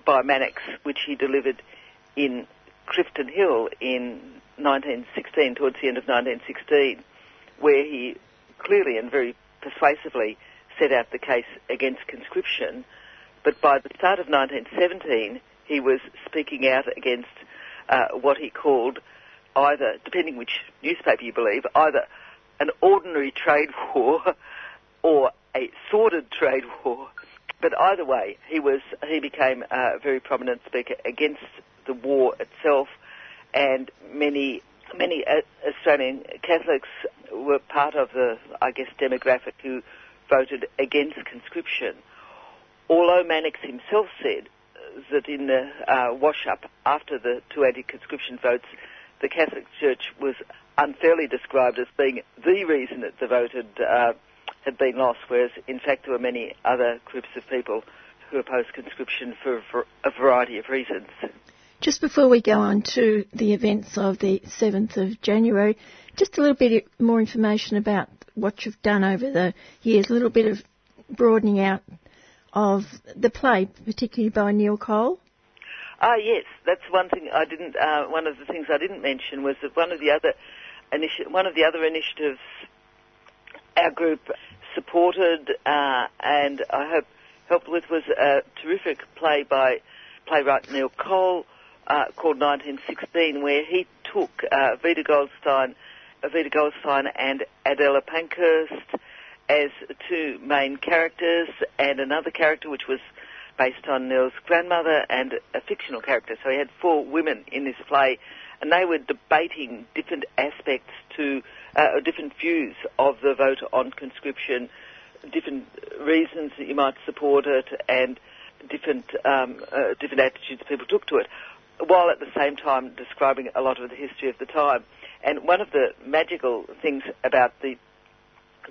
by Mannix, which he delivered in Clifton Hill in 1916, towards the end of 1916, where he clearly and very persuasively set out the case against conscription. But by the start of 1917, he was speaking out against uh, what he called either, depending which newspaper you believe, either an ordinary trade *laughs* war or a sordid trade war. But either way, he was he became a very prominent speaker against the war itself, and many many uh, Australian Catholics were part of the I guess demographic who voted against conscription. Although Mannix himself said that in the uh, wash-up after the two anti-conscription votes, the Catholic Church was unfairly described as being the reason that the vote had, uh, had been lost, whereas in fact there were many other groups of people who opposed conscription for a variety of reasons. Just before we go on to the events of the 7th of January, just a little bit more information about what you've done over the years, a little bit of broadening out of the play, particularly by Neil Cole. Ah, yes, that's one thing I didn't. Uh, one of the things I didn't mention was that one of the other initi- one of the other initiatives our group supported uh, and I hope helped with was a terrific play by playwright Neil Cole uh, called 1916, where he took uh, Vida Goldstein, Vida Goldstein and Adela Pankhurst as two main characters, and another character which was based on Neil's grandmother and a fictional character. So he had four women in this play, and they were debating different aspects to, uh, different views of the vote on conscription, different reasons that you might support it, and different um, uh, different attitudes people took to it, while at the same time describing a lot of the history of the time. And one of the magical things about the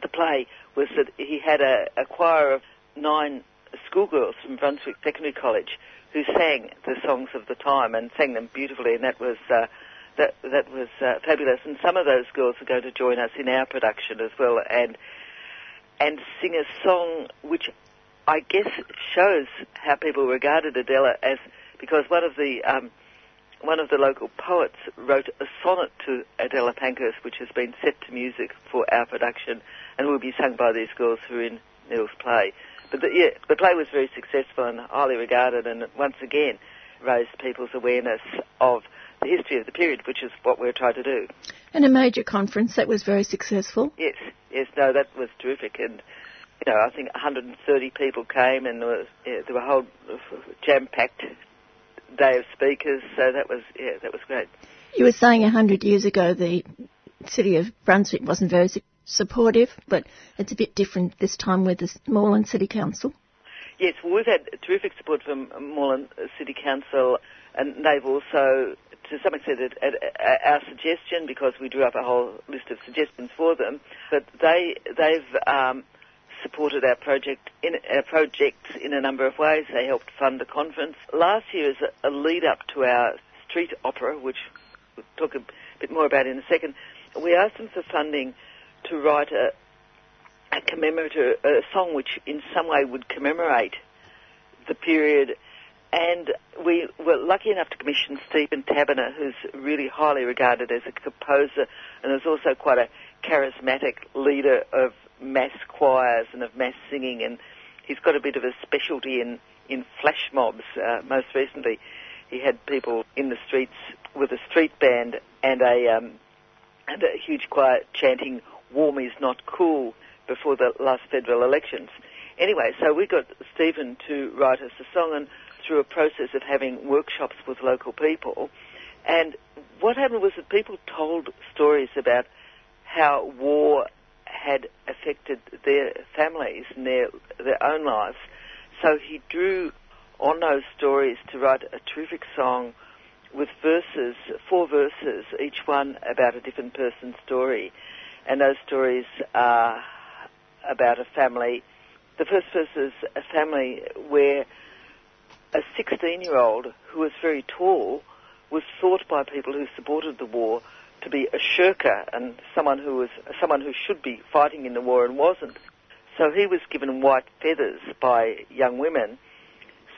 the play was that he had a, a choir of nine schoolgirls from Brunswick Secondary College who sang the songs of the time and sang them beautifully, and that was uh, that that was uh, fabulous. And some of those girls are going to join us in our production as well, and and sing a song which I guess shows how people regarded Adela as because one of the um, one of the local poets wrote a sonnet to Adela Pankhurst, which has been set to music for our production, and will be sung by these girls who are in Neil's play. But the, yeah, the play was very successful and highly regarded, and once again raised people's awareness of the history of the period, which is what we're trying to do. And a major conference that was very successful. Yes, yes, no, that was terrific, and you know, I think 130 people came, and there, was, yeah, there were a whole uh, jam-packed day of speakers. So that was yeah, that was great. You were saying a 100 years ago the city of Brunswick wasn't very supportive, but it's a bit different this time with the Moreland City Council. Yes, well, we've had terrific support from Moreland City Council, and they've also, to some extent, at, at our suggestion, because we drew up a whole list of suggestions for them, but they they've um, supported our project in our projects in a number of ways. They helped fund the conference. Last year, as a, a lead up to our street opera, which we'll talk a bit more about in a second, we asked them for funding to write a, a commemorative a song which in some way would commemorate the period. And we were lucky enough to commission Stephen Taberner, who's really highly regarded as a composer and is also quite a charismatic leader of mass choirs and of mass singing. And he's got a bit of a specialty in, in flash mobs. Uh, most recently, he had people in the streets with a street band and a, um, and a huge choir chanting warm is not cool before the last federal elections. Anyway, so we got Stephen to write us a song and through a process of having workshops with local people. And what happened was that people told stories about how war had affected their families and their, their own lives. So he drew on those stories to write a terrific song with verses, four verses, each one about a different person's story and those stories are about a family. The first verse is a family where a 16-year-old who was very tall was thought by people who supported the war to be a shirker and someone who was someone who should be fighting in the war and wasn't. So he was given white feathers by young women.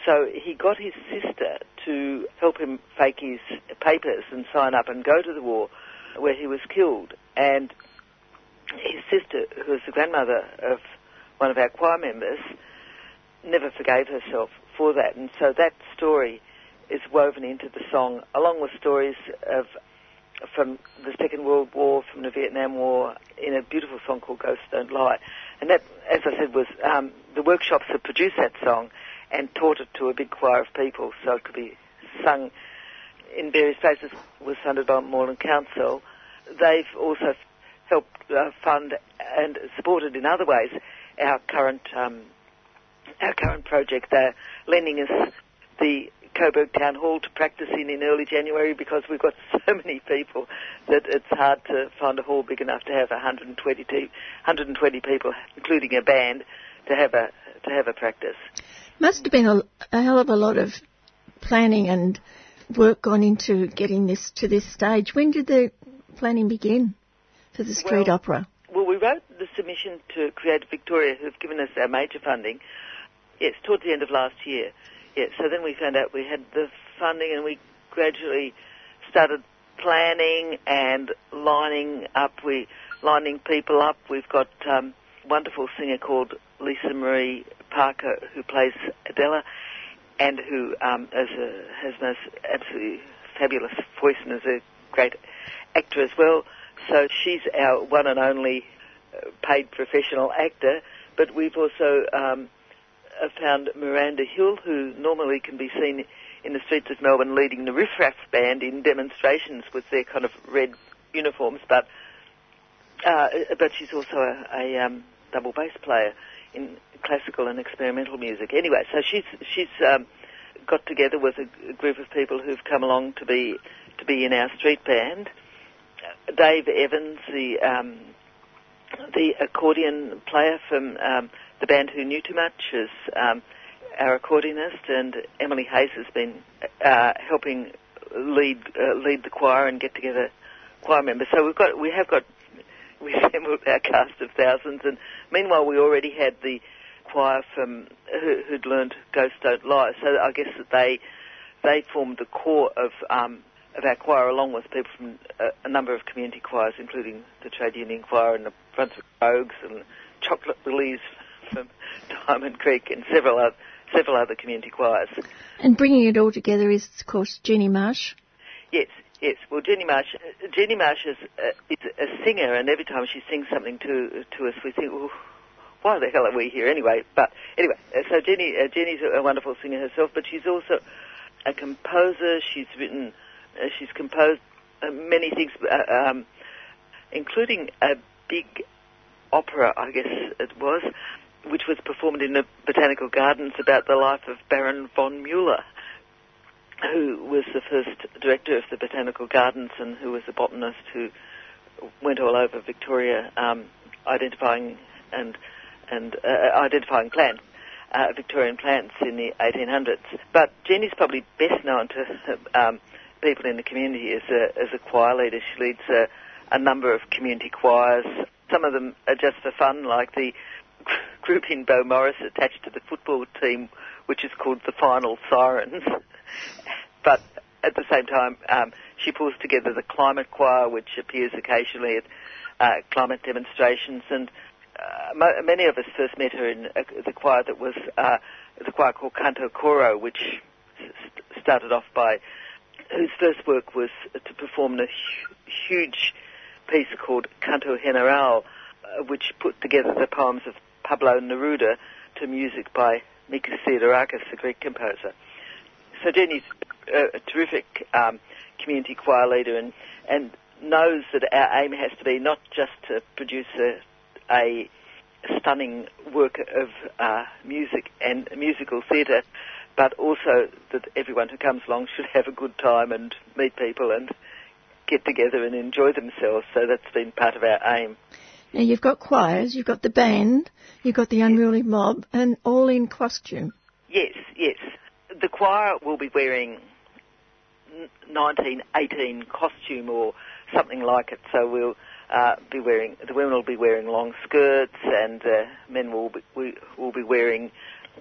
So he got his sister to help him fake his papers and sign up and go to the war where he was killed. And his sister, who was the grandmother of one of our choir members, never forgave herself for that. And so that story is woven into the song, along with stories of from the Second World War, from the Vietnam War, in a beautiful song called Ghosts Don't Lie. And that, as I said, was um, the workshops that produced that song and taught it to a big choir of people so it could be sung in various places, was funded by Moreland Council. They've also helped uh, fund and supported in other ways our current um, our current project. They're lending us the Coburg Town Hall to practice in in early January because we've got *laughs* so many people that it's hard to find a hall big enough to have 120, 120 people, including a band, to have a to have a practice. Must have been a, a hell of a lot of planning and work gone into getting this to this stage. When did the planning begin for the street well, opera? Well, we wrote the submission to Creative Victoria, who've given us our major funding. Yes, towards the end of last year. Yeah, so then we found out we had the funding and we gradually started planning and lining up. We lining people up. We've got um, wonderful singer called Lisa Marie Parker who plays Adela and who um, a, has an absolutely fabulous voice and is a great actor as well. So she's our one and only uh, paid professional actor. But we've also um, found Miranda Hill, who normally can be seen in the streets of Melbourne leading the Riff Raff band in demonstrations with their kind of red uniforms, but uh, but she's also a, a um, double bass player in classical and experimental music. Anyway, so she's she's um, got together with a, a group of people who've come along to be to be in our street band. Dave Evans, the um, the accordion player from um, the band Who Knew Too Much, is um, our accordionist, and Emily Hayes has been uh, helping lead uh, lead the choir and get together choir members. So we've got we have got *laughs* we assembled our cast of thousands, and meanwhile we already had the choir from who, who'd learned Ghosts Don't Lie. So I guess that they they formed the core of um, of our choir, along with people from a, a, number of community choirs, including the Trade Union Choir and the Brunswick Rogues and Chocolate Lilies from Diamond Creek and several other, several other community choirs. And bringing it all together is, of course, Jenny Marsh. Yes, yes. Well, Jenny Marsh, Jenny Marsh is a, is a singer, and every time she sings something to to us, we think, well, why the hell are we here anyway? But anyway, so Jenny, uh, Jenny's a wonderful singer herself, but she's also a composer. She's written, uh, she's composed uh, many things, uh, um, including a big opera, I guess it was, which was performed in the Botanical Gardens about the life of Baron von Mueller, who was the first director of the Botanical Gardens and who was a botanist who went all over Victoria um, identifying and and uh, identifying plants, uh, Victorian plants in the 1800s. But Jenny's probably best known to um, people in the community as a, as a choir leader. She leads a, a number of community choirs. Some of them are just for fun, like the *laughs* group in Beau Beaumaris attached to the football team, which is called the Final Sirens. *laughs* but at the same time, um, she pulls together the climate choir, which appears occasionally at uh, climate demonstrations. And uh, many of us first met her in uh, the choir that was uh, the choir called Canto Coro, which st- started off by whose first work was to perform a hu- huge piece called Canto General, uh, which put together the poems of Pablo Neruda to music by Mikis Theodorakis, the Greek composer. So Jenny's a, a terrific um, community choir leader and, and knows that our aim has to be not just to produce a, a stunning work of uh, music and musical theatre, but also that everyone who comes along should have a good time and meet people and get together and enjoy themselves. So that's been part of our aim. Now you've got choirs, you've got the band, you've got the unruly mob, and all in costume. Yes, yes. The choir will be wearing 1918 costume or something like it. So we'll uh, be wearing the women will be wearing long skirts, and uh, men will be, we will be wearing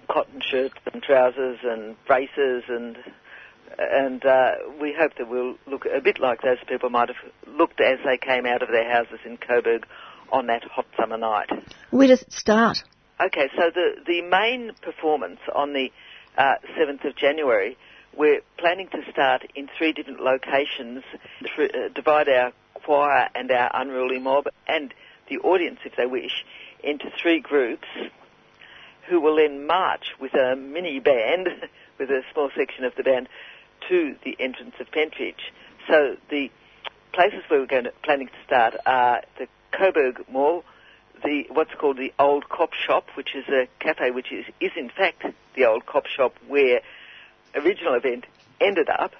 cotton shirts and trousers and braces and and uh, we hope that we'll look a bit like those people might have looked as they came out of their houses in Coburg on that hot summer night. Where does it start? Okay, so the, the main performance on the uh, 7th of January, we're planning to start in three different locations, uh, divide our choir and our unruly mob and the audience, if they wish, into three groups who will then march with a mini band, *laughs* with a small section of the band, to the entrance of Pentridge. So the places where we're going to, planning to start are the Coburg Mall, the what's called the Old Cop Shop, which is a cafe which is, is in fact the Old Cop Shop where original event ended up,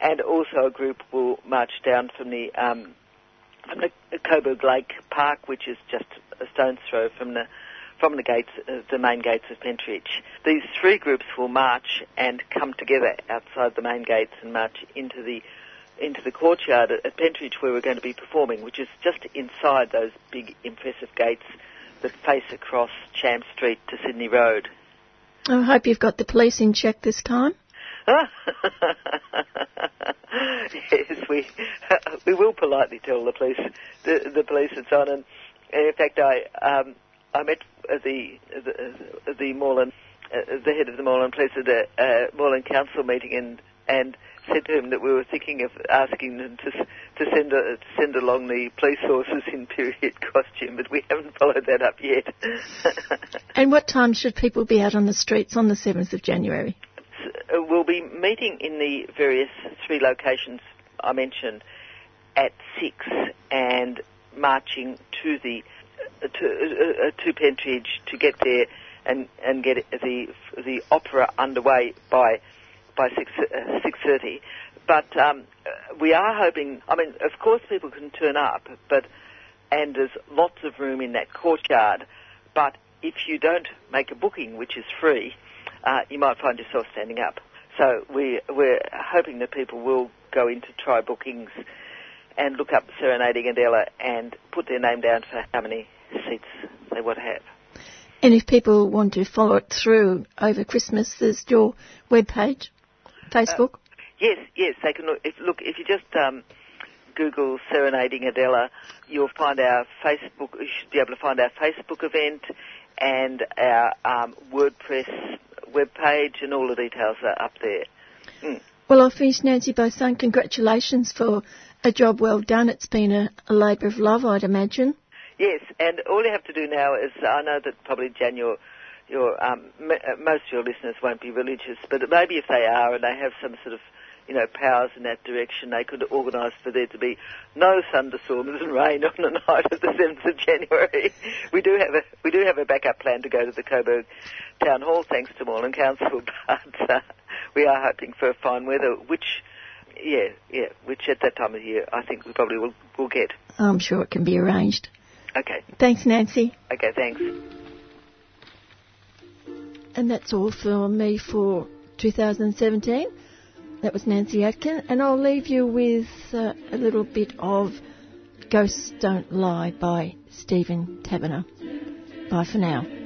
and also a group will march down from the um, from the Coburg Lake Park, which is just a stone's throw from the from the gates, uh, the main gates of Pentridge. These three groups will march and come together outside the main gates and march into the into the courtyard at, at Pentridge where we're going to be performing, which is just inside those big impressive gates that face across Champ Street to Sydney Road. I hope you've got the police in check this time. *laughs* yes, we *laughs* we will politely tell the police the, the police it's on, and, in fact, I um, I met the the, the Moreland uh, the head of the Moreland Police at a uh, Moreland Council meeting, and and said to him that we were thinking of asking them to to send a, to send along the police horses in period *laughs* costume, but we haven't followed that up yet. *laughs* and what time should people be out on the streets on the seventh of January? Uh, we'll be meeting in the various three locations I mentioned at six and marching to the uh, to, uh, uh, to Pentridge to get there and and get the the opera underway by by six uh, six thirty. But um, we are hoping. I mean, of course, people can turn up, but and there's lots of room in that courtyard. But if you don't make a booking, which is free, uh, you might find yourself standing up. So we we're hoping that people will go into try bookings and look up Serenading Adela and put their name down for how many seats they would have. And if people want to follow it through over Christmas, there's your web page, Facebook. Uh, yes, yes, they can look. If, look, if you just um, Google Serenading Adela, you'll find our Facebook. You should be able to find our Facebook event and our um, WordPress web page, and all the details are up there. Mm. Well, I'll finish, Nancy, by saying congratulations for a job well done. It's been a, a labour of love, I'd imagine. Yes, and all you have to do now is, I know that probably Jan, your, um, m- uh, most of your listeners won't be religious, but maybe if they are and they have some sort of you know, powers in that direction, they could organise for there to be no thunderstorms *laughs* and rain on the night of the seventh of January. *laughs* we do have a we do have a backup plan to go to the Coburg Town Hall, thanks to Moreland Council, *laughs* but uh, we are hoping for fine weather, which yeah, yeah, which at that time of year I think we probably will will get. I'm sure it can be arranged. Okay. Thanks, Nancy. Okay, thanks. And that's all for me for 2017. That was Nancy Atkin, and I'll leave you with uh, a little bit of Ghosts Don't Lie by Stephen Taberner. Bye for now.